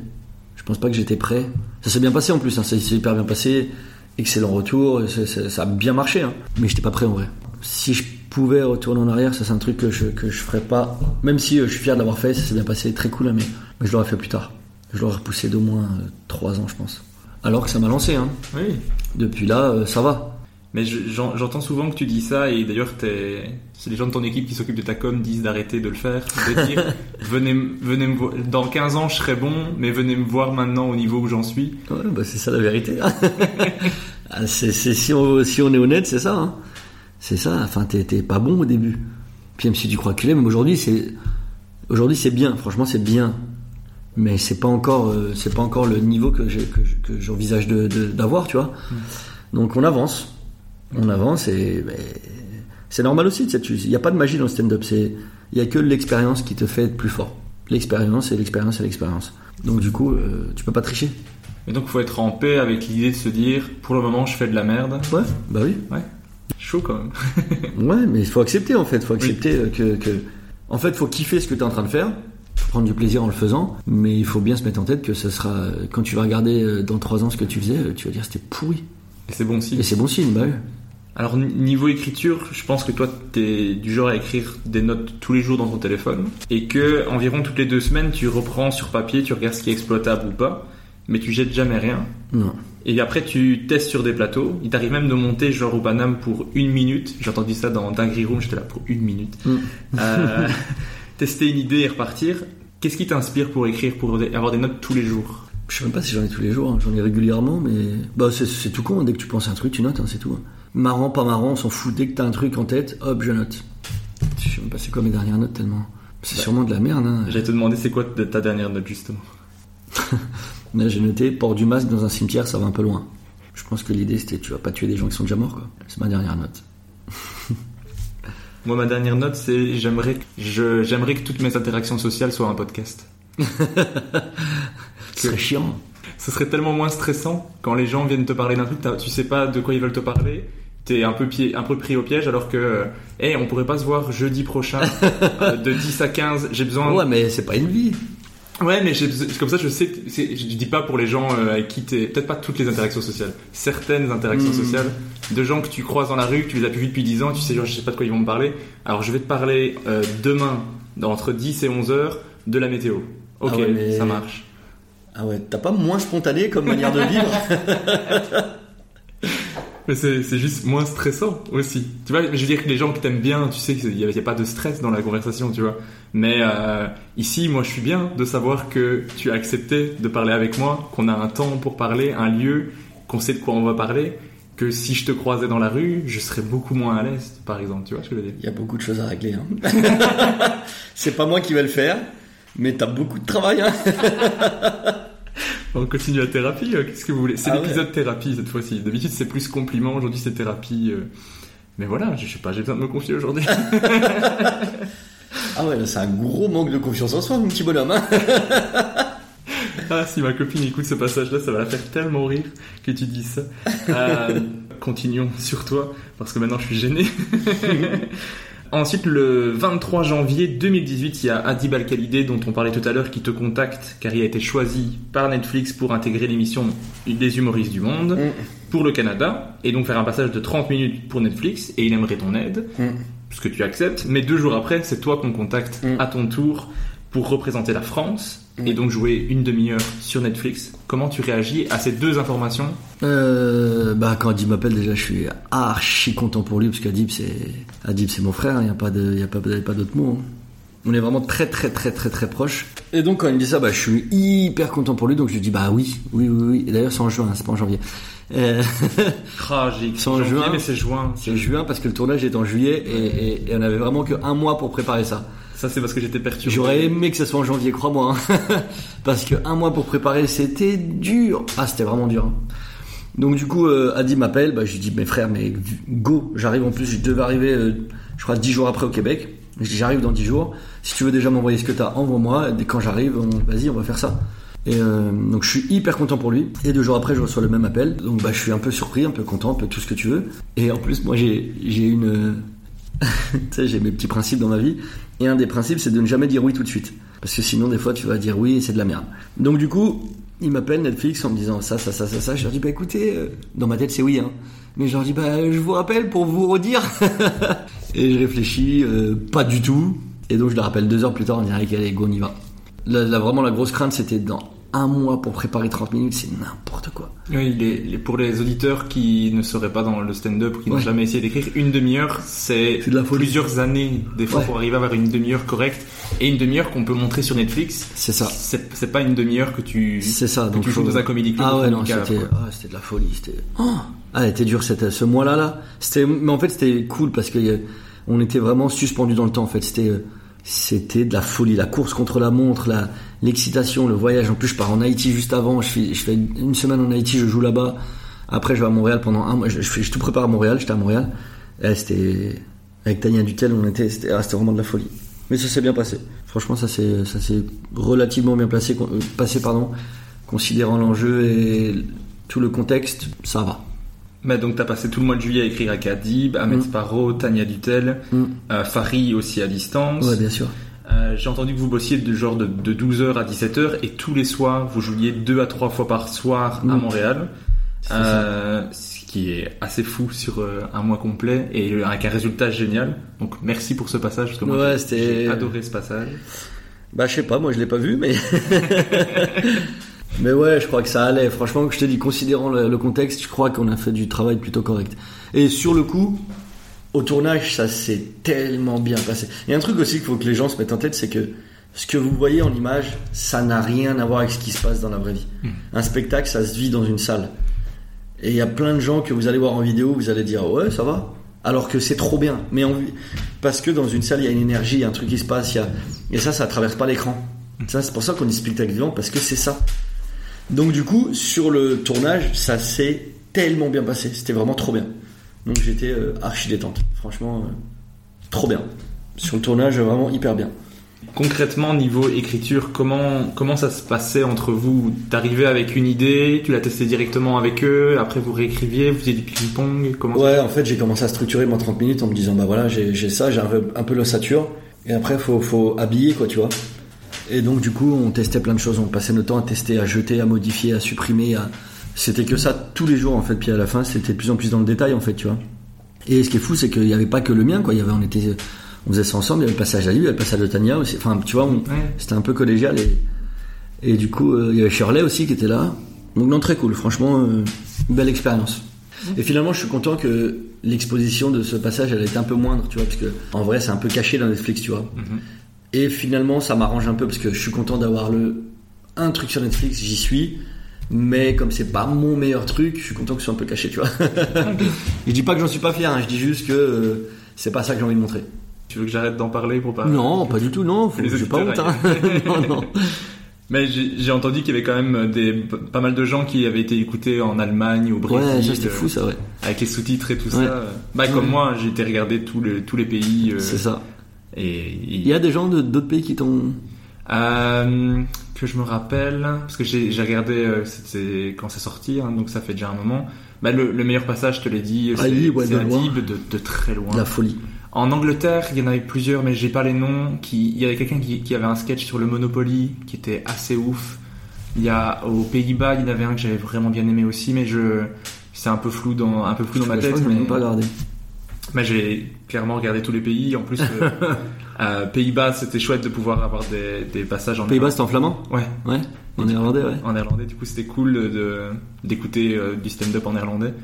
Je pense pas que j'étais prêt. Ça s'est bien passé en plus, hein. ça s'est hyper bien passé. Excellent retour, ça a bien marché. Hein. Mais j'étais pas prêt en vrai. Si je pouvais retourner en arrière, ça c'est un truc que je, que je ferais pas. Même si euh, je suis fier de l'avoir fait, ça s'est bien passé, très cool, hein, mais, mais je l'aurais fait plus tard. Je l'aurais repoussé d'au moins 3 ans, je pense. Alors que ça m'a lancé. Hein. Oui. Depuis là, euh, ça va. Mais je- j'en- j'entends souvent que tu dis ça et d'ailleurs c'est les gens de ton équipe qui s'occupent de ta com disent d'arrêter de le faire, de dire venez, venez me voir, dans 15 ans je serai bon, mais venez me voir maintenant au niveau où j'en suis. Ouais, bah c'est ça la vérité. hein. Ah, c'est, c'est- si, on, si on est honnête, c'est ça. hein. C'est ça. Enfin, t'es, pas bon au début. Puis même si tu crois que tu l'es, même aujourd'hui, c'est aujourd'hui c'est bien. Franchement, c'est bien. Mais c'est pas encore, euh, c'est pas encore le niveau que, que, que j'envisage de, de- d'avoir, tu vois. Donc on avance, on avance et c'est normal aussi. Il n'y a pas de magie dans le stand-up. C'est il y a que l'expérience qui te fait être plus fort. L'expérience et l'expérience et l'expérience. Donc du coup, euh, tu peux pas tricher. Et donc il faut être en paix avec l'idée de se dire pour le moment je fais de la merde. Ouais, bah oui. Chaud quand même. Ouais, mais il faut accepter en fait. Il faut accepter euh, que, que. En fait, il faut kiffer ce que tu es en train de faire. Faut prendre du plaisir en le faisant. Mais il faut bien se mettre en tête que ce sera. Quand tu vas regarder euh, dans trois ans ce que tu faisais, euh, tu vas dire c'était pourri. Et c'est bon signe. Et c'est bon signe, bah oui. Alors niveau écriture, je pense que toi t'es du genre à écrire des notes tous les jours dans ton téléphone et que environ toutes les deux semaines tu reprends sur papier, tu regardes ce qui est exploitable ou pas, mais tu jettes jamais rien. Non. Et après tu testes sur des plateaux. Il t'arrive même de monter genre au Paname pour une minute. J'ai entendu ça dans Dinguery Room, j'étais là pour une minute. Mm. Euh, tester une idée et repartir. Qu'est-ce qui t'inspire pour écrire, pour avoir des notes tous les jours? Je sais même pas si j'en ai tous les jours, hein. j'en ai régulièrement, mais. Bah c'est, c'est tout con, dès que tu penses à un truc, tu notes, hein, c'est tout. hein. Marrant, pas marrant, on s'en fout. Dès que t'as un truc en tête, hop, je note. Je sais même pas c'est quoi mes dernières notes tellement. C'est Bah, sûrement de la merde, hein. J'allais te demander c'est quoi ta ta dernière note justement. Là, j'ai noté port du masque dans un cimetière, ça va un peu loin. Je pense que l'idée c'était tu vas pas tuer des gens qui sont déjà morts, quoi. C'est ma dernière note. Moi, ma dernière note, c'est j'aimerais que, je, j'aimerais que toutes mes interactions sociales soient un podcast. Ce serait chiant. Ce serait tellement moins stressant quand les gens viennent te parler d'un truc, tu sais pas de quoi ils veulent te parler. T'es un peu, pied, un peu pris au piège alors que, eh, on pourrait pas se voir jeudi prochain euh, de 10 à 15. J'ai besoin. Ouais, mais c'est pas une vie. Ouais, mais j'ai- comme ça, je sais. que Je dis pas pour les gens euh, avec qui t'es. Peut-être pas toutes les interactions sociales. Certaines interactions Mm. sociales de gens que tu croises dans la rue, que tu les as plus vus depuis 10 ans, tu sais, genre, je sais pas de quoi ils vont me parler. Alors, je vais te parler euh, demain, dans- entre 10 et 11 heures, de la météo. Ok, Ah ouais, mais- ça marche. Ah ouais, t'as pas moins spontané comme manière de vivre? Mais c'est juste moins stressant aussi. Tu vois, je veux dire que les gens que t'aimes bien, tu sais qu'il n'y a, a pas de stress dans la conversation, tu vois. Mais euh, ici, moi, je suis bien de savoir que tu as accepté de parler avec moi, qu'on a un temps pour parler, un lieu, qu'on sait de quoi on va parler. Que si je te croisais dans la rue, je serais beaucoup moins à l'aise, par exemple. Tu vois ce que je veux dire? Il y a beaucoup de choses à régler. Hein. c'est pas moi qui vais le faire, mais t'as beaucoup de travail. Hein. On continue la thérapie. euh, Qu'est-ce que vous voulez? C'est Ah l'épisode thérapie cette fois-ci. D'habitude, c'est plus compliment. Aujourd'hui, c'est thérapie. euh. Mais voilà, je sais pas, j'ai besoin de me confier aujourd'hui. Ah ouais, c'est un gros manque de confiance en soi, mon petit bonhomme. Hein. Ah, si ma copine écoute ce passage-là, ça va la faire tellement rire que tu dis ça. Euh, continuons sur toi, parce que maintenant je suis gêné. Ensuite, le 23 janvier 2018, il y a Adib Al-Khalidé, dont on parlait tout à l'heure, qui te contacte, car il a été choisi par Netflix pour intégrer l'émission des humoristes du monde pour le Canada, et donc faire un passage de 30 minutes pour Netflix, et il aimerait ton aide, ce que tu acceptes, mais deux jours après, c'est toi qu'on contacte à ton tour pour représenter la France, et donc jouer une demi-heure sur Netflix. Comment tu réagis à ces deux informations? Euh, bah quand Adib m'appelle déjà je suis archi content pour lui parce qu'Adib c'est Adib c'est mon frère, il n'y a pas de y a pas, y a pas d'autre mot. hein. On est vraiment très très très très très proches. Et donc quand il me dit ça, bah je suis hyper content pour lui donc je lui dis bah oui oui oui oui. Et d'ailleurs c'est en juin, hein, c'est pas en janvier. Euh, Tragique. C'est en Janvier, juin. mais c'est juin. c'est juin parce que le tournage est en juillet et, et- et on avait vraiment que un mois pour préparer ça. Ça, c'est parce que j'étais perturbé. J'aurais aimé que ça soit en janvier, crois-moi. hein. Parce que un mois pour préparer, c'était dur. Ah, c'était vraiment dur. hein. Donc du coup, euh, Adi m'appelle. Bah, je lui dis, mes frères, mais go. J'arrive en plus. Je devais arriver, euh, je crois, 10 jours après au Québec. J'arrive dans 10 jours. Si tu veux déjà m'envoyer ce que t'as, envoie-moi. Et quand j'arrive, vas-y, on va faire ça. Et euh, donc je suis hyper content pour lui. Et deux jours après, je reçois le même appel. Donc bah, je suis un peu surpris, un peu content, un peu tout ce que tu veux. Et en plus, moi, j'ai une tu sais, j'ai mes petits principes dans ma vie. Et un des principes, c'est de ne jamais dire oui tout de suite. Parce que sinon, des fois, tu vas dire oui et c'est de la merde. Donc, du coup, il m'appelle Netflix en me disant ça, ça, ça, ça, ça. Je leur dis, bah écoutez, euh, dans ma tête, c'est oui, hein. Mais je leur dis, bah je vous rappelle pour vous redire. et je réfléchis, euh, pas du tout. Et donc, je le rappelle deux heures plus tard, on dirait allez, go, on y va. Vraiment, la grosse crainte, c'était dans un mois pour préparer 30 minutes, c'est n'importe quoi. Oui, les- les- pour les auditeurs qui ne seraient pas dans le stand-up qui n'ont Ouais. jamais essayé d'écrire, une demi-heure, c'est de plusieurs années, des fois, Ouais. pour arriver à avoir une demi-heure correcte. Et une demi-heure qu'on peut montrer sur Netflix. C'est ça. C'est pas une demi-heure que tu, ça. que Donc tu joues dans un comédie club. Ah ouais, non, c'était, ah, c'était de la folie. C'était, oh ah, était dur cette, ce mois-là, là. C'était, mais en fait, c'était cool parce que euh, on était vraiment suspendu dans le temps. En fait, c'était, euh, c'était de la folie. La course contre la montre, l'excitation, le voyage. En plus, je pars en Haïti juste avant. Je fais, une semaine en Haïti, je joue là-bas. Après, je vais à Montréal pendant un mois. Je, je, je tout prépare à Montréal. J'étais à Montréal. Et c'était, avec Tania Dutel, on était, c'était, ah, c'était vraiment de la folie. Mais ça s'est bien passé. Franchement, ça s'est, ça s'est relativement bien placé, euh, passé, pardon, considérant l'enjeu et tout le contexte, ça va. Mais donc, t'as passé tout le mois de juillet à écrire à Kadib, Ahmed Mm. Sparrow, Tania Dutel, Mm. euh, Fari aussi à distance. Ouais, bien sûr. Euh, J'ai entendu que vous bossiez de genre de, de 12h à 17h et tous les soirs vous jouiez deux à trois fois par soir à Mm. Montréal. Euh, ce qui est assez fou sur euh, un mois complet et avec un résultat génial. Donc merci pour ce passage parce que moi Ouais, j'ai adoré ce passage. Bah, je sais pas, moi je l'ai pas vu, mais. mais ouais, je crois que ça allait. Franchement, je te dis, considérant le, le contexte, je crois qu'on a fait du travail plutôt correct. Et sur le coup, au tournage, ça s'est tellement bien passé. Il y a un truc aussi qu'il faut que les gens se mettent en tête, c'est que ce que vous voyez en image, ça n'a rien à voir avec ce qui se passe dans la vraie vie. Un spectacle, ça se vit dans une salle. Et il y a plein de gens que vous allez voir en vidéo, vous allez dire ouais, ça va. Alors que c'est trop bien. Mais parce que dans une salle, il y a une énergie, il y a un truc qui se passe, il y a... et ça, ça traverse pas l'écran. Ça, c'est pour ça qu'on dit spectacle vivant, parce que c'est ça. Donc du coup, sur le tournage, ça s'est tellement bien passé. C'était vraiment trop bien. Donc j'étais euh, archi détente. Franchement, euh, trop bien. Sur le tournage, vraiment hyper bien. Concrètement, niveau écriture, comment, comment ça se passait entre vous? T'arrivais avec une idée, tu la testais directement avec eux, après vous réécriviez, vous faisiez du ping-pong comment Ouais, en fait, j'ai commencé à structurer mon 30 minutes en me disant, bah voilà, j'ai ça, j'ai un peu, un peu l'ossature, et après, faut, faut habiller, quoi, tu vois. Et donc, du coup, on testait plein de choses, on passait notre temps à tester, à jeter, à modifier, à supprimer, à... C'était que ça tous les jours, en fait, puis à la fin, c'était de plus en plus dans le détail, en fait, tu vois. Et ce qui est fou, c'est qu'il n'y avait pas que le mien, quoi, il y avait, on était, on faisait ça ensemble, il y avait le passage à lui, il y avait le passage de Tania aussi, enfin, tu vois, c'était un peu collégial, et, et du coup, euh, il y avait Shirley aussi qui était là. Donc, non, très cool, franchement, euh, belle expérience. Et finalement, je suis content que l'exposition de ce passage, elle était un peu moindre, tu vois, parce que en vrai, c'est un peu caché dans Netflix, tu vois. Et finalement, ça m'arrange un peu parce que je suis content d'avoir le un truc sur Netflix, j'y suis. Mais comme c'est pas mon meilleur truc, je suis content que ce soit un peu caché, tu vois. je dis pas que j'en suis pas fier, hein, je dis juste que euh, c'est pas ça que j'ai envie de montrer. Tu veux que j'arrête d'en parler pour pas Non, pas du tout, non, faut, j'ai pas honte. Hein. non, non. Mais j'ai entendu qu'il y avait quand même des, pas mal de gens qui avaient été écoutés en Allemagne, au Brésil. Ouais, c'était euh, fou, ça, ouais. Avec les sous-titres et tout Ouais. ça. Bah, comme Ouais. moi, j'ai été regarder tous les, tous les pays. euh, C'est ça. Et, Il y a des gens de- d'autres pays qui t'ont. Euh, que je me rappelle, parce que j'ai regardé euh, c'était quand c'est sorti, hein, donc ça fait déjà un moment. Bah, le, le meilleur passage, je te l'ai dit, c'est Ali, ouais, c'est de de, de très loin. La folie. En Angleterre, il y en avait plusieurs, mais j'ai pas les noms. Qui, il y avait quelqu'un qui, qui avait un sketch sur le Monopoly qui était assez ouf. Il y a aux Pays-Bas, il y en avait un que j'avais vraiment bien aimé aussi, mais je c'est un peu flou dans un peu flou dans ma tête. que je mais- pas regardé. Bah, j'ai clairement regardé tous les pays. En plus, euh, euh, Pays-Bas, c'était chouette de pouvoir avoir des, des passages en Pays-Bas, c'était en flamand Ouais. Ouais, en néerlandais, ouais. En néerlandais, du coup, c'était cool de d'écouter euh, du stand-up en néerlandais,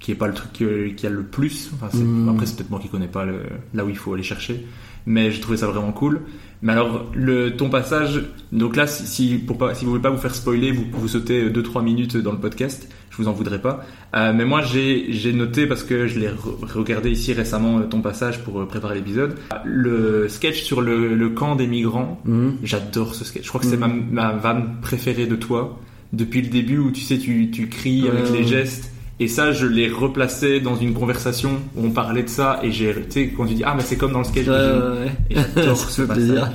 qui est pas le truc euh, qui a le plus. Enfin, c'est- Mm. Après, c'est peut-être moi qui connais pas le, là où il faut aller chercher, mais j'ai trouvé ça vraiment cool. Mais alors, le ton passage, donc là, si, si pour pas, si vous voulez pas vous faire spoiler, vous, vous sautez 2-3 minutes dans le podcast. Je vous en voudrais pas. Euh, mais moi, j'ai noté parce que je l'ai re- regardé ici récemment euh, ton passage pour euh, préparer l'épisode. Le sketch sur le, le camp des migrants. Mhm. J'adore ce sketch. Je crois que c'est Mhm. ma, ma vanne préférée de toi depuis le début où tu sais tu, tu cries avec les gestes. Et ça, je l'ai replacé dans une conversation où on parlait de ça et j'ai, tu sais, quand tu dis ah mais c'est comme dans le sketch. Ouais, j'adore ce plaisir.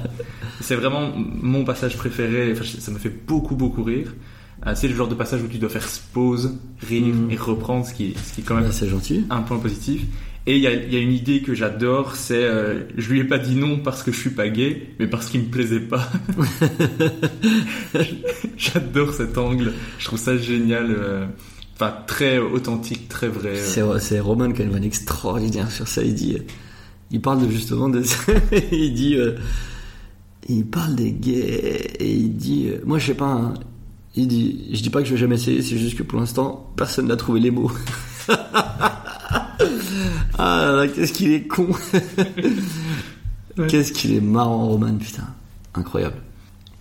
C'est vraiment mon passage préféré. Enfin, ça me fait beaucoup beaucoup rire. Euh, c'est le genre de passage où tu dois faire pause, rire Mhm. et reprendre, ce qui, ce qui est quand même Ouais, c'est gentil. un point positif. Et il y a, il y a une idée que j'adore, c'est euh, je lui ai pas dit non parce que je suis pas gay, mais parce qu'il me plaisait pas. j'adore cet angle, je trouve ça génial, euh, enfin très authentique, très vrai. euh. C'est, Roman qui a une vanne extraordinaire sur ça. Il dit, euh, il parle de, justement de ça. il dit, euh, il parle des gays et il dit, euh, moi je sais pas, hein, il dit, je dis pas que je vais jamais essayer, c'est juste que pour l'instant personne n'a trouvé les mots. ah là là, qu'est-ce qu'il est con. Qu'est-ce qu'il est marrant, Roman, putain. Incroyable.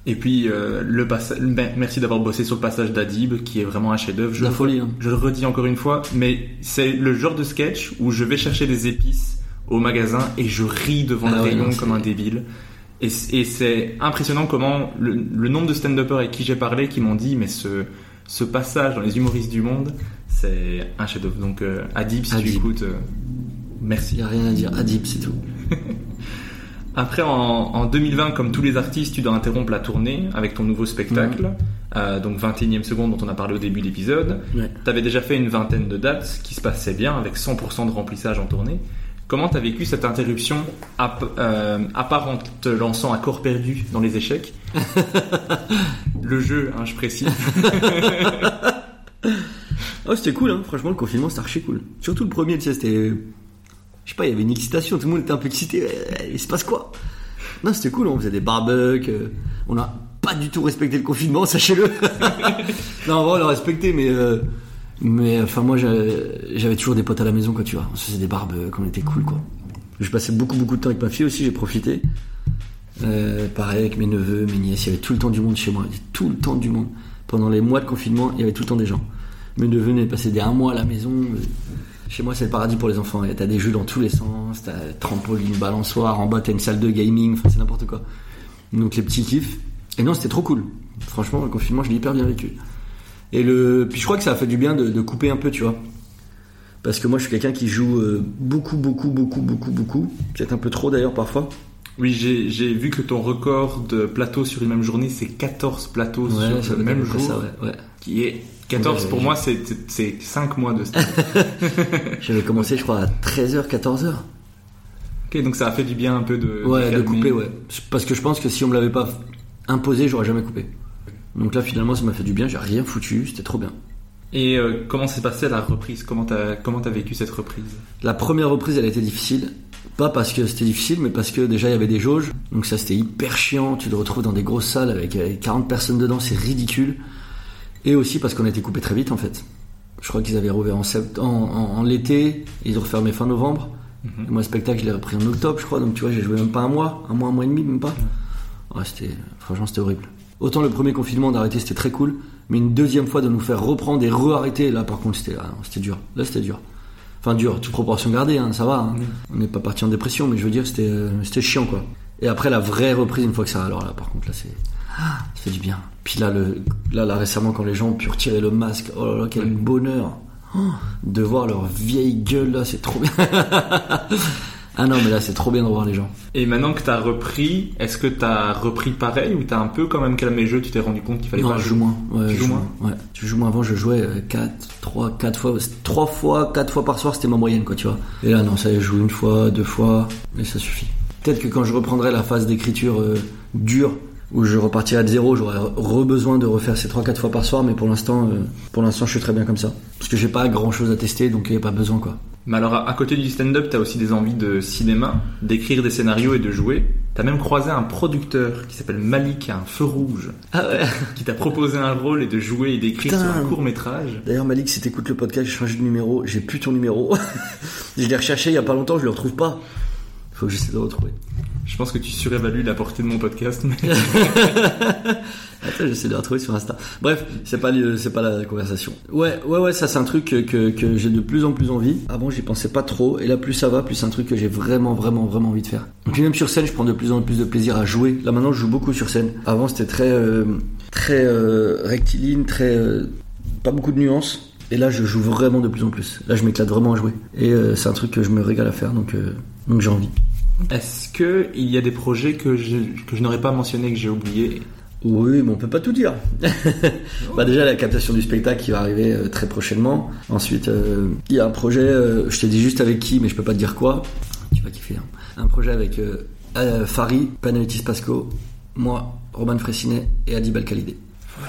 Et puis euh, le passage, ben, merci d'avoir bossé sur le passage d'Adib, qui est vraiment un chef-d'œuvre. Je La folie, hein. Je le redis encore une fois, mais c'est le genre de sketch où je vais chercher des épices au magasin et je ris devant Ah le rayon comme un débile. Et, c'est impressionnant comment le, le nombre de stand-uppers avec qui j'ai parlé qui m'ont dit mais ce, ce passage dans les humoristes du monde, c'est un chef-d'œuvre. Donc euh, Adib, si tu écoutes, euh, merci. Il y a rien à dire. Adib, c'est tout. Après, en, en 2020, comme tous les artistes, tu dois interrompre la tournée avec ton nouveau spectacle, euh, donc 21e seconde dont on a parlé au début de l'épisode. Ouais. Tu avais déjà fait une vingtaine de dates qui se passaient bien avec 100% de remplissage en tournée. Comment tu as vécu cette interruption euh, en te lançant à corps perdu dans les échecs? Le jeu, hein, je précise. Oh, c'était cool, hein. franchement, le confinement, c'était archi cool. Surtout le premier, tu sais, c'était. Je sais pas, il y avait une excitation, tout le monde était un peu excité. Il se passe quoi? Non, c'était cool, on faisait des barbecues. euh, On a pas du tout respecté le confinement, sachez-le. non, on l'a respecté, mais. euh, Mais enfin, moi, j'avais toujours des potes à la maison, quoi, tu vois. On se faisait des barbecues, on était cool, quoi. Je passais beaucoup, beaucoup de temps avec ma fille aussi, j'ai profité. Euh, pareil avec mes neveux, mes nièces, il y avait tout le temps du monde chez moi, tout le temps du monde. Pendant les mois de confinement, il y avait tout le temps des gens. Mes neveux venaient passer des un mois à la maison. Chez moi, c'est le paradis pour les enfants. T'as des jeux dans tous les sens, t'as trampoline, balançoire, en bas t'as une salle de gaming, enfin c'est n'importe quoi. Donc les petits kiffs. Et non, c'était trop cool. Franchement, le confinement, je l'ai hyper bien vécu. Et le, puis je crois que ça a fait du bien de, de couper un peu, tu vois. Parce que moi, je suis quelqu'un qui joue euh, beaucoup, beaucoup, beaucoup, beaucoup, beaucoup. Peut-être un peu trop d'ailleurs parfois. Oui, j'ai vu que ton record de plateaux sur une même journée, c'est 14 plateaux Ouais, sur le même jour. ça, ouais, ouais. Qui est 14 Ouais, pour moi, c'est c'est 5 mois de stage. J'avais commencé, je crois, à 13h, 14h. ok, donc ça a fait du bien un peu de. Ouais, de couper, ouais. Parce que je pense que si on me l'avait pas imposé, j'aurais jamais coupé. Donc là, finalement, ça m'a fait du bien. J'ai rien foutu. C'était trop bien. Et euh, comment s'est passée la reprise? Comment t'as comment t'as vécu cette reprise? La première reprise, elle a été difficile. Pas parce que c'était difficile, mais parce que déjà il y avait des jauges. Donc ça c'était hyper chiant. Tu te retrouves dans des grosses salles avec euh, 40 personnes dedans, c'est ridicule. Et aussi parce qu'on a été coupé très vite en fait. Je crois qu'ils avaient rouvert en, sept- en, en- en l'été, ils ont refermé fin novembre. Mhm. Et moi, le spectacle, je l'ai repris en octobre, je crois. Donc tu vois, j'ai joué même pas un mois, un mois, un mois et demi, même pas. Ouais, c'était, franchement, c'était horrible. Autant le premier confinement d'arrêter, c'était très cool, mais une deuxième fois de nous faire reprendre et re-arrêter, là, par contre, c'était, ah c'était dur. Là, c'était dur. Enfin, dur, toute proportion gardée, hein, ça va. hein. On n'est pas parti en dépression, mais je veux dire, c'était, euh, c'était chiant, quoi. Et après, la vraie reprise, une fois que ça, alors là, par contre, là, c'est, ah, ça fait du bien. Puis là, le, là, là, récemment, quand les gens ont pu retirer le masque, oh là là, quel bonheur. Oh, de voir leur vieille gueule, là, c'est trop bien. ah non, mais là, c'est trop bien de voir les gens. Et maintenant que t'as repris, est-ce que t'as repris pareil ou t'as un peu quand même calmé le jeu Tu t'es rendu compte qu'il fallait Non, pas je joue moins. Ouais, Tu je joues joue moins? Ouais. Je joue moins. Avant, je jouais 4, 3, 4 fois. 3 fois, 4 fois par soir, c'était ma moyenne, quoi, tu vois. Et là, non, ça y est, je joue une fois, deux fois, et ça suffit. Peut-être que quand je reprendrai la phase d'écriture euh, dure, où je repartirai de zéro, j'aurai re-besoin de refaire ces 3-4 fois par soir, mais pour l'instant, euh, pour l'instant, je suis très bien comme ça. Parce que j'ai pas grand chose à tester, donc il n'y a pas besoin, quoi. Mais alors, à côté du stand-up, t'as aussi des envies de cinéma, d'écrire des scénarios et de jouer. T'as même croisé un producteur qui s'appelle Malik, un feu rouge, Ah ouais. qui t'a proposé un rôle et de jouer et d'écrire sur un court métrage. D'ailleurs, Malik, si t'écoutes le podcast, j'ai changé de numéro, j'ai plus ton numéro. je l'ai recherché il y a pas longtemps, je le retrouve pas. Faut que j'essaie de le retrouver. Je pense que tu surévalues la portée de mon podcast, Attends, j'essaie de la retrouver sur Insta. Bref, c'est pas le- c'est pas la conversation. Ouais, ouais, ouais, ça c'est un truc que, que, j'ai de plus en plus envie. Avant, j'y pensais pas trop, et là, plus ça va, plus c'est un truc que j'ai vraiment, vraiment, vraiment envie de faire. Puis même sur scène, je prends de plus en plus de plaisir à jouer. Là maintenant, je joue beaucoup sur scène. Avant, c'était très, euh, très euh, rectiligne, très, euh, pas beaucoup de nuances. Et là, je joue vraiment de plus en plus. Là, je m'éclate vraiment à jouer. Et euh, c'est un truc que je me régale à faire, donc, euh, donc j'ai envie. Est-ce que il y a des projets que je, que je n'aurais pas mentionné que j'ai oublié Oui, mais on peut pas tout dire. bah déjà la captation du spectacle qui va arriver euh, très prochainement. Ensuite, euh, il y a un projet. euh, je t'ai dit juste avec qui, mais je peux pas te dire quoi. Tu vas kiffer. hein. Un projet avec Fari, Panayotis Pasco, moi, Roman Fressinet et Adi Balkalidé.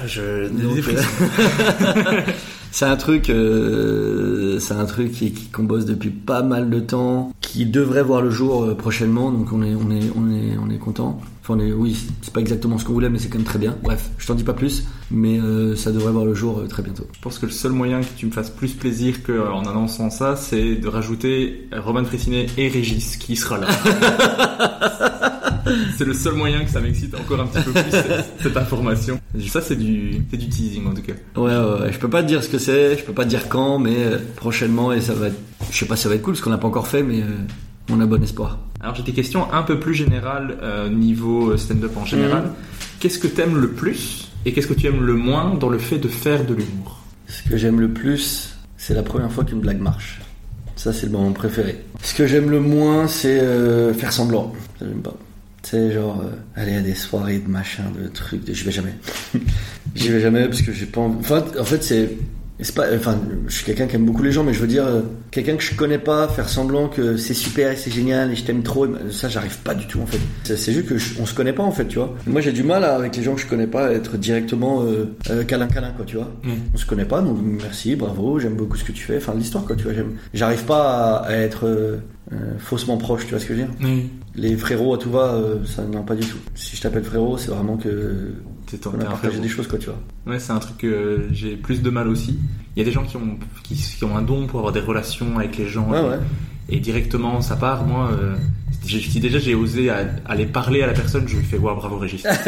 Je... C'est un truc, euh, c'est un truc qui, qui- qu'on bosse depuis pas mal de temps, qui devrait voir le jour euh, prochainement. Donc on est, on est, on est, on est content. Enfin, on est, oui, c'est pas exactement ce qu'on voulait, mais c'est quand même très bien. Bref, je t'en dis pas plus, mais euh, ça devrait voir le jour euh, très bientôt. Je pense que le seul moyen que tu me fasses plus plaisir qu'en annonçant ça, c'est de rajouter Roman Fressinet et Régis qui sera là. c'est le seul moyen que ça m'excite encore un petit peu plus cette, cette information. Ça c'est du, c'est du teasing en tout cas. Ouais, ouais, ouais, je peux pas te dire ce que c'est, je peux pas te dire quand, mais euh, prochainement et ça va être, je sais pas, si ça va être cool parce qu'on n'a pas encore fait, mais euh, on a bon espoir. Alors j'ai des questions un peu plus générales euh, niveau stand-up en général. Qu'est-ce que t'aimes le plus et qu'est-ce que tu aimes le moins dans le fait de faire de l'humour? Ce que j'aime le plus, c'est la première fois qu'une blague marche. Ça, c'est le moment préféré. Ce que j'aime le moins, c'est euh, faire semblant. Ça, j'aime pas. C'est genre, euh, aller à des soirées de machin, de trucs, de... j'y vais jamais. j'y vais jamais parce que j'ai pas envie. Enfin, en fait, c'est. C'est pas, enfin, je suis quelqu'un qui aime beaucoup les gens, mais je veux dire, euh, quelqu'un que je connais pas, faire semblant que c'est super et c'est génial et je t'aime trop, ben, ça j'arrive pas du tout en fait. C'est juste que je- on se connaît pas en fait, tu vois. Moi j'ai du mal à, avec les gens que je connais pas à être directement euh, euh, câlin câlin quoi, tu vois. On se connaît pas, donc merci, bravo, j'aime beaucoup ce que tu fais, enfin l'histoire quoi, tu vois. J'aime, j'arrive pas à, à être euh, euh, faussement proche, tu vois ce que je veux dire. Oui. Les frérots à tout va, euh, ça non pas du tout. Si je t'appelle frérot, c'est vraiment que T'es on a un partagé des choses quoi, tu vois. Ouais, c'est un truc que j'ai plus de mal aussi. Il y a des gens qui ont, qui, qui ont un don pour avoir des relations avec les gens. Ouais, et, ouais. et directement, ça part. Moi, euh, si déjà j'ai osé à- aller parler à la personne, je lui fais Waouh, bravo Régis.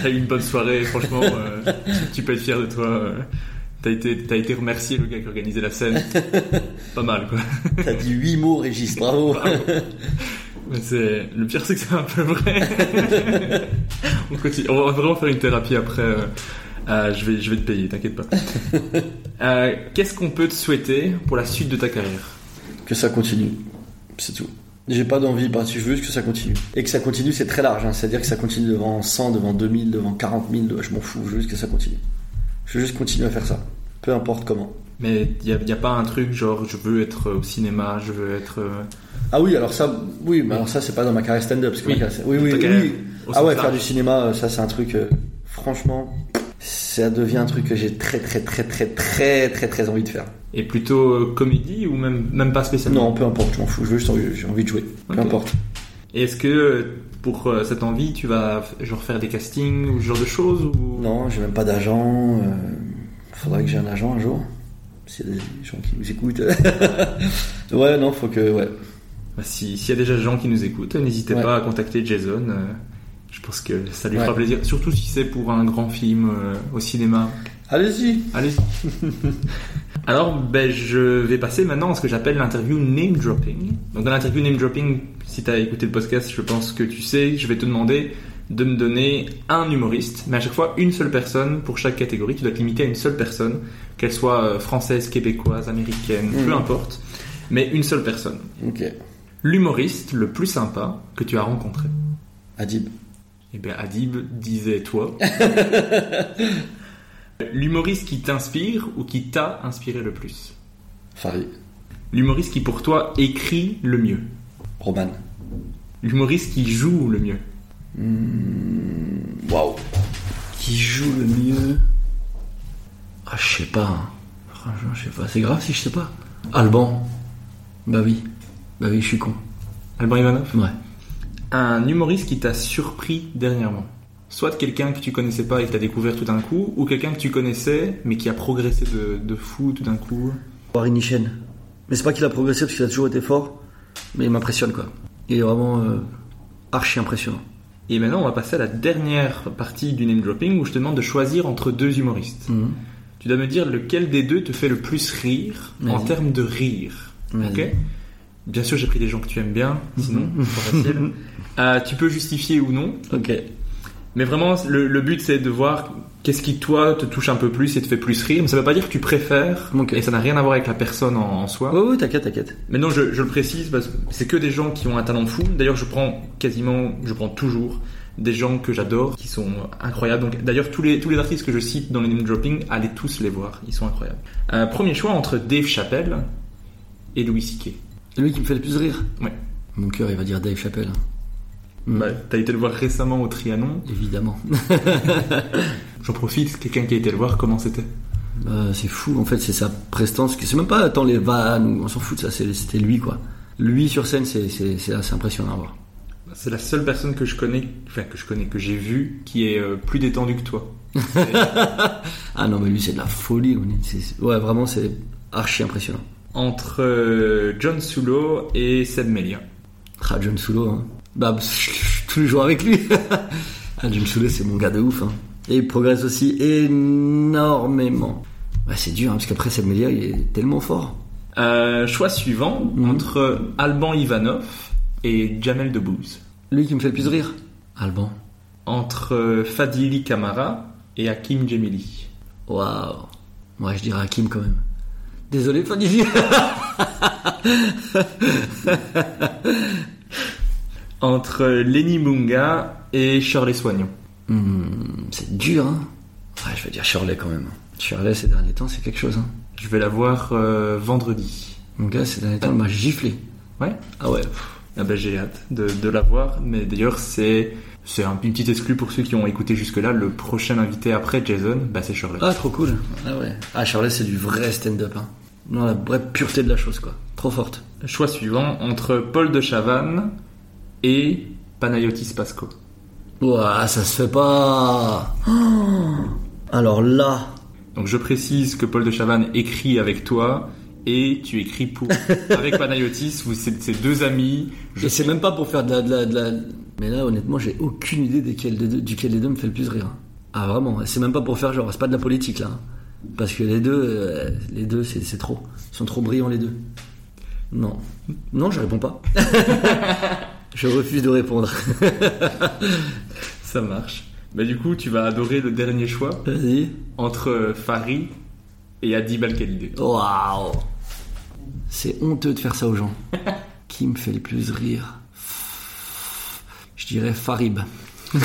T'as eu une bonne soirée, franchement, euh, tu peux être fier de toi. T'as été, t'as été remercié le gars qui organisait la scène. Pas mal, quoi. T'as dit huit mots, Régis, bravo. Mais c'est le pire, c'est que c'est un peu vrai. on, continue. on va vraiment faire une thérapie après. euh, Euh, je, vais, je vais te payer, t'inquiète pas. Euh, Qu'est-ce qu'on peut te souhaiter pour la suite de ta carrière? Que ça continue. C'est tout. J'ai pas d'envie que je veux juste que ça continue. Et que ça continue, c'est très large. hein. C'est-à-dire que ça continue devant 100, devant 2000, devant 40 000. Je m'en fous. Je veux juste que ça continue. Je veux juste continuer à faire ça. Peu importe comment. Mais il n'y a, pas un truc genre je veux être au cinéma, je veux être. euh, Ah oui, alors ça, oui, mais alors ça, c'est pas dans ma carrière stand-up. Oui. carrière- oui, oui, Ah ouais, faire du cinéma, euh, ça, c'est un truc, euh, franchement, ça devient un truc que j'ai très, très, très, très, très, très, très envie de faire. Et plutôt euh, comédie ou même, même pas spécialement? Non, peu importe, je m'en fous, je veux juste envie- j'ai envie de jouer. Peu importe. Et est-ce que euh, pour euh, cette envie, tu vas genre faire des castings ou ce genre de choses ou... Non, j'ai même pas d'agent. euh, faudrait que j'ai un agent un jour. S'il y a des gens qui nous écoutent. ouais, non, faut que, ouais. Bah, si- S'il y a déjà des gens qui nous écoutent, n'hésitez Ouais. pas à contacter Jason. euh, je pense que ça lui Ouais. fera plaisir. Surtout si c'est pour un grand film euh, au cinéma. Allez-y. Allez. Alors, ben, je vais passer maintenant à ce que j'appelle l'interview name dropping. Donc, dans l'interview name dropping, si tu as écouté le podcast, je pense que tu sais, je vais te demander de me donner un humoriste, mais à chaque fois une seule personne pour chaque catégorie. Tu dois te limiter à une seule personne, qu'elle soit euh, française, québécoise, américaine, peu Mhm. importe, mais une seule personne. Ok. L'humoriste le plus sympa que tu as rencontré. Adib. Eh bien, Adib disait toi. L'humoriste qui t'inspire ou qui t'a inspiré le plus Farid. L'humoriste qui pour toi écrit le mieux Roman. L'humoriste qui joue le mieux Hmm, Waouh. Qui joue le mieux Ah, je sais pas. hein. Franchement, je sais pas. C'est grave si je sais pas. Alban. Bah oui. Bah oui, je suis con. Alban Ivanov Ouais. Un humoriste qui t'a surpris dernièrement Soit quelqu'un que tu connaissais pas et que t'as découvert tout d'un coup, ou quelqu'un que tu connaissais mais qui a progressé de, de fou tout d'un coup. Henri Nichen. Mais c'est pas qu'il a progressé parce qu'il a toujours été fort, mais il m'impressionne quoi. Il est vraiment euh, archi impressionnant. Et maintenant, on va passer à la dernière partie du name dropping où je te demande de choisir entre deux humoristes. Mhm. Tu dois me dire lequel des deux te fait le plus rire en termes de rire. Ok? Bien sûr, j'ai pris des gens que tu aimes bien, sinon, c'est pas facile. Euh, tu peux justifier ou non, Ok. Mais vraiment, le, le but c'est de voir qu'est-ce qui, toi, te touche un peu plus et te fait plus rire. Mais ça veut pas dire que tu préfères, Ok. et ça n'a rien à voir avec la personne en, en soi. Ouais, ouais, t'inquiète, t'inquiète. Mais non, je, je le précise parce que c'est que des gens qui ont un talent fou. D'ailleurs, je prends quasiment, je prends toujours des gens que j'adore, qui sont incroyables. Donc, d'ailleurs, tous les tous les artistes que je cite dans les name dropping, allez tous les voir, ils sont incroyables. Euh, premier choix entre Dave Chappelle et Louis C.K. Lui qui me fait le plus rire. Ouais. Mon cœur, il va dire Dave Chappelle. Mm. Bah, t'as été le voir récemment au Trianon. Évidemment. J'en profite, quelqu'un qui a été le voir, comment c'était? Bah, c'est fou, en fait, c'est sa prestance. C'est même pas tant les vannes, on s'en fout de ça, c'était lui, quoi. Lui sur scène, c'est assez impressionnant à voir. C'est la seule personne que je connais, enfin que je connais, que j'ai vue, qui est euh, plus détendue que toi. Ah non, mais lui, c'est de la folie. est- Ouais, vraiment, c'est archi impressionnant. Entre euh, John Sulo et Seb Melia. Ah, John Sulo, hein. Bah, je suis tous les jours avec lui. ah, John Sulo, c'est mon gars de ouf, hein. Et il progresse aussi énormément. Ouais, c'est dur, hein, parce qu'après, Seb Melia, il est tellement fort. Euh, choix suivant Mhm. entre Alban Ivanov et Jamel Debbouze. Lui qui me fait le plus rire. Alban. Entre euh, Fadili Kamara et Hakim Djemili. Waouh. Moi, je dirais Hakim quand même. Désolé, Fadili. Entre Lenny Munga et Shirley Soignon. Hmm, c'est dur, hein. Ouais, je vais dire Shirley quand même. Shirley, ces derniers temps, c'est quelque chose, hein. Je vais la voir euh, vendredi. Mon gars, ces derniers temps, il m'a giflé. Ouais? Ah ouais. Ah ben, J'ai hâte de, de la voir. Mais d'ailleurs, c'est c'est un, une petite exclue pour ceux qui ont écouté jusque-là. Le prochain invité après Jason, bah, c'est Shirley. Ah, trop cool. Ah ouais. Ah, Shirley, c'est du vrai stand-up, hein. Non, la vraie pureté de la chose, quoi. Trop forte. Choix suivant entre Paul de Chavannes et Panayotis Pasco. Ouah, ça se fait pas. Oh. Alors là, Donc je précise que Paul de Chavannes écrit avec toi et tu écris pour avec Panayotis. Vous c'est deux amis. Je et c'est même pas pour faire de la, de la, de la- Mais là, honnêtement, j'ai aucune idée desquels des deux- duquel des deux me fait le plus rire. Ah, vraiment. C'est même pas pour faire genre, c'est pas de la politique, là. Parce que les deux, euh, les deux, c'est c'est trop. Ils sont trop brillants, les deux. Non. Non, je réponds pas. je refuse de répondre. Ça marche. Bah du coup, tu vas adorer le dernier choix Vas-y. entre euh, Farid et Adib Al-Khalidé. Waouh C'est honteux de faire ça aux gens. Qui me fait le plus rire? Je dirais Farib.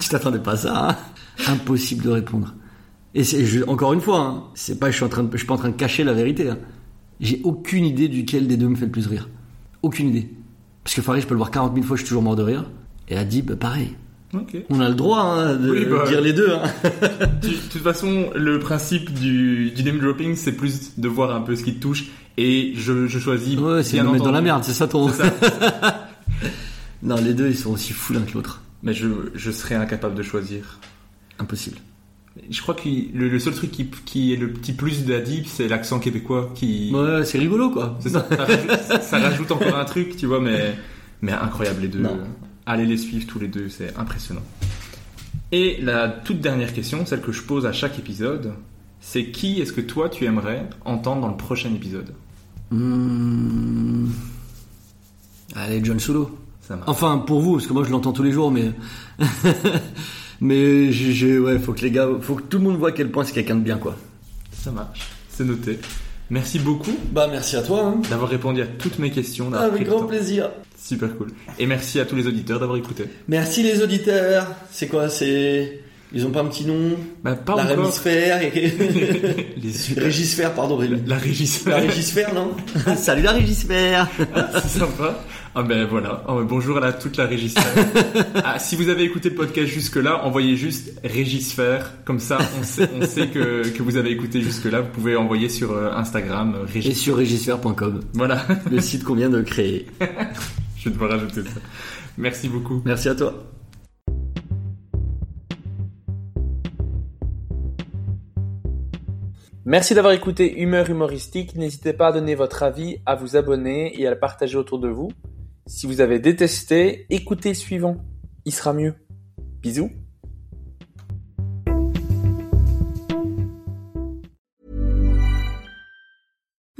tu t'attendais pas à ça, hein? Impossible de répondre. Et je- encore une fois, hein, c'est pas je suis en train de, je suis pas en train de cacher la vérité. hein. J'ai aucune idée duquel des deux me fait le plus rire. Aucune idée. Parce que Farid, je peux le voir 40 000 fois, je suis toujours mort de rire. Et Adib, pareil. On a le droit hein, de Oui, bah, dire les deux. hein. De toute façon, le principe du, du name dropping, c'est plus de voir un peu ce qui te touche. Et je, je choisis. Ouais, c'est bien nous mettre dans la merde, c'est ça ton. Ça. non, les deux, ils sont aussi fous l'un que l'autre. Mais je, je serais incapable de choisir. Impossible. Je crois que le, le seul truc qui, qui est le petit plus d'Adib, c'est l'accent québécois qui. Ouais, c'est rigolo, quoi. Ça, ça, rajoute, ça rajoute encore un truc, tu vois, mais, mais incroyable les deux. Non. Allez les suivre tous les deux, c'est impressionnant. Et la toute dernière question, celle que je pose à chaque épisode, c'est qui est-ce que toi tu aimerais entendre dans le prochain épisode? Hmm. Allez, John Solo. Ça marche. Enfin, pour vous, parce que moi je l'entends tous les jours, mais. mais j'ai, ouais, faut que les gars, faut que tout le monde voit à quel point c'est quelqu'un de bien, quoi. Ça marche, c'est noté. Merci beaucoup Bah, merci à toi. hein. d'avoir répondu à toutes mes questions. Avec grand plaisir. Super cool. Et merci à tous les auditeurs d'avoir écouté. Merci les auditeurs. C'est quoi C'est. Ils ont pas un petit nom? Bah, pas La encore. Rémisphère et... Les super- Régisphère, pardon, Rémi. La régie. La Régisphère, non? Salut la Régisphère C'est sympa. Ah ben voilà. Ben, bonjour à la- toute la régisphère. ah, si vous avez écouté le podcast jusque-là, envoyez juste régisphère. Comme ça, on sait, on sait que, que vous avez écouté jusque-là. Vous pouvez envoyer sur euh, Instagram euh, Et régis. sur régisphère.com, Voilà. le site qu'on vient de créer. Je vais devoir rajouter ça. Merci beaucoup. Merci à toi. Merci d'avoir écouté Humeur humoristique. N'hésitez pas à donner votre avis, à vous abonner et à le partager autour de vous. Si vous avez détesté, écoutez le suivant. Il sera mieux. Bisous.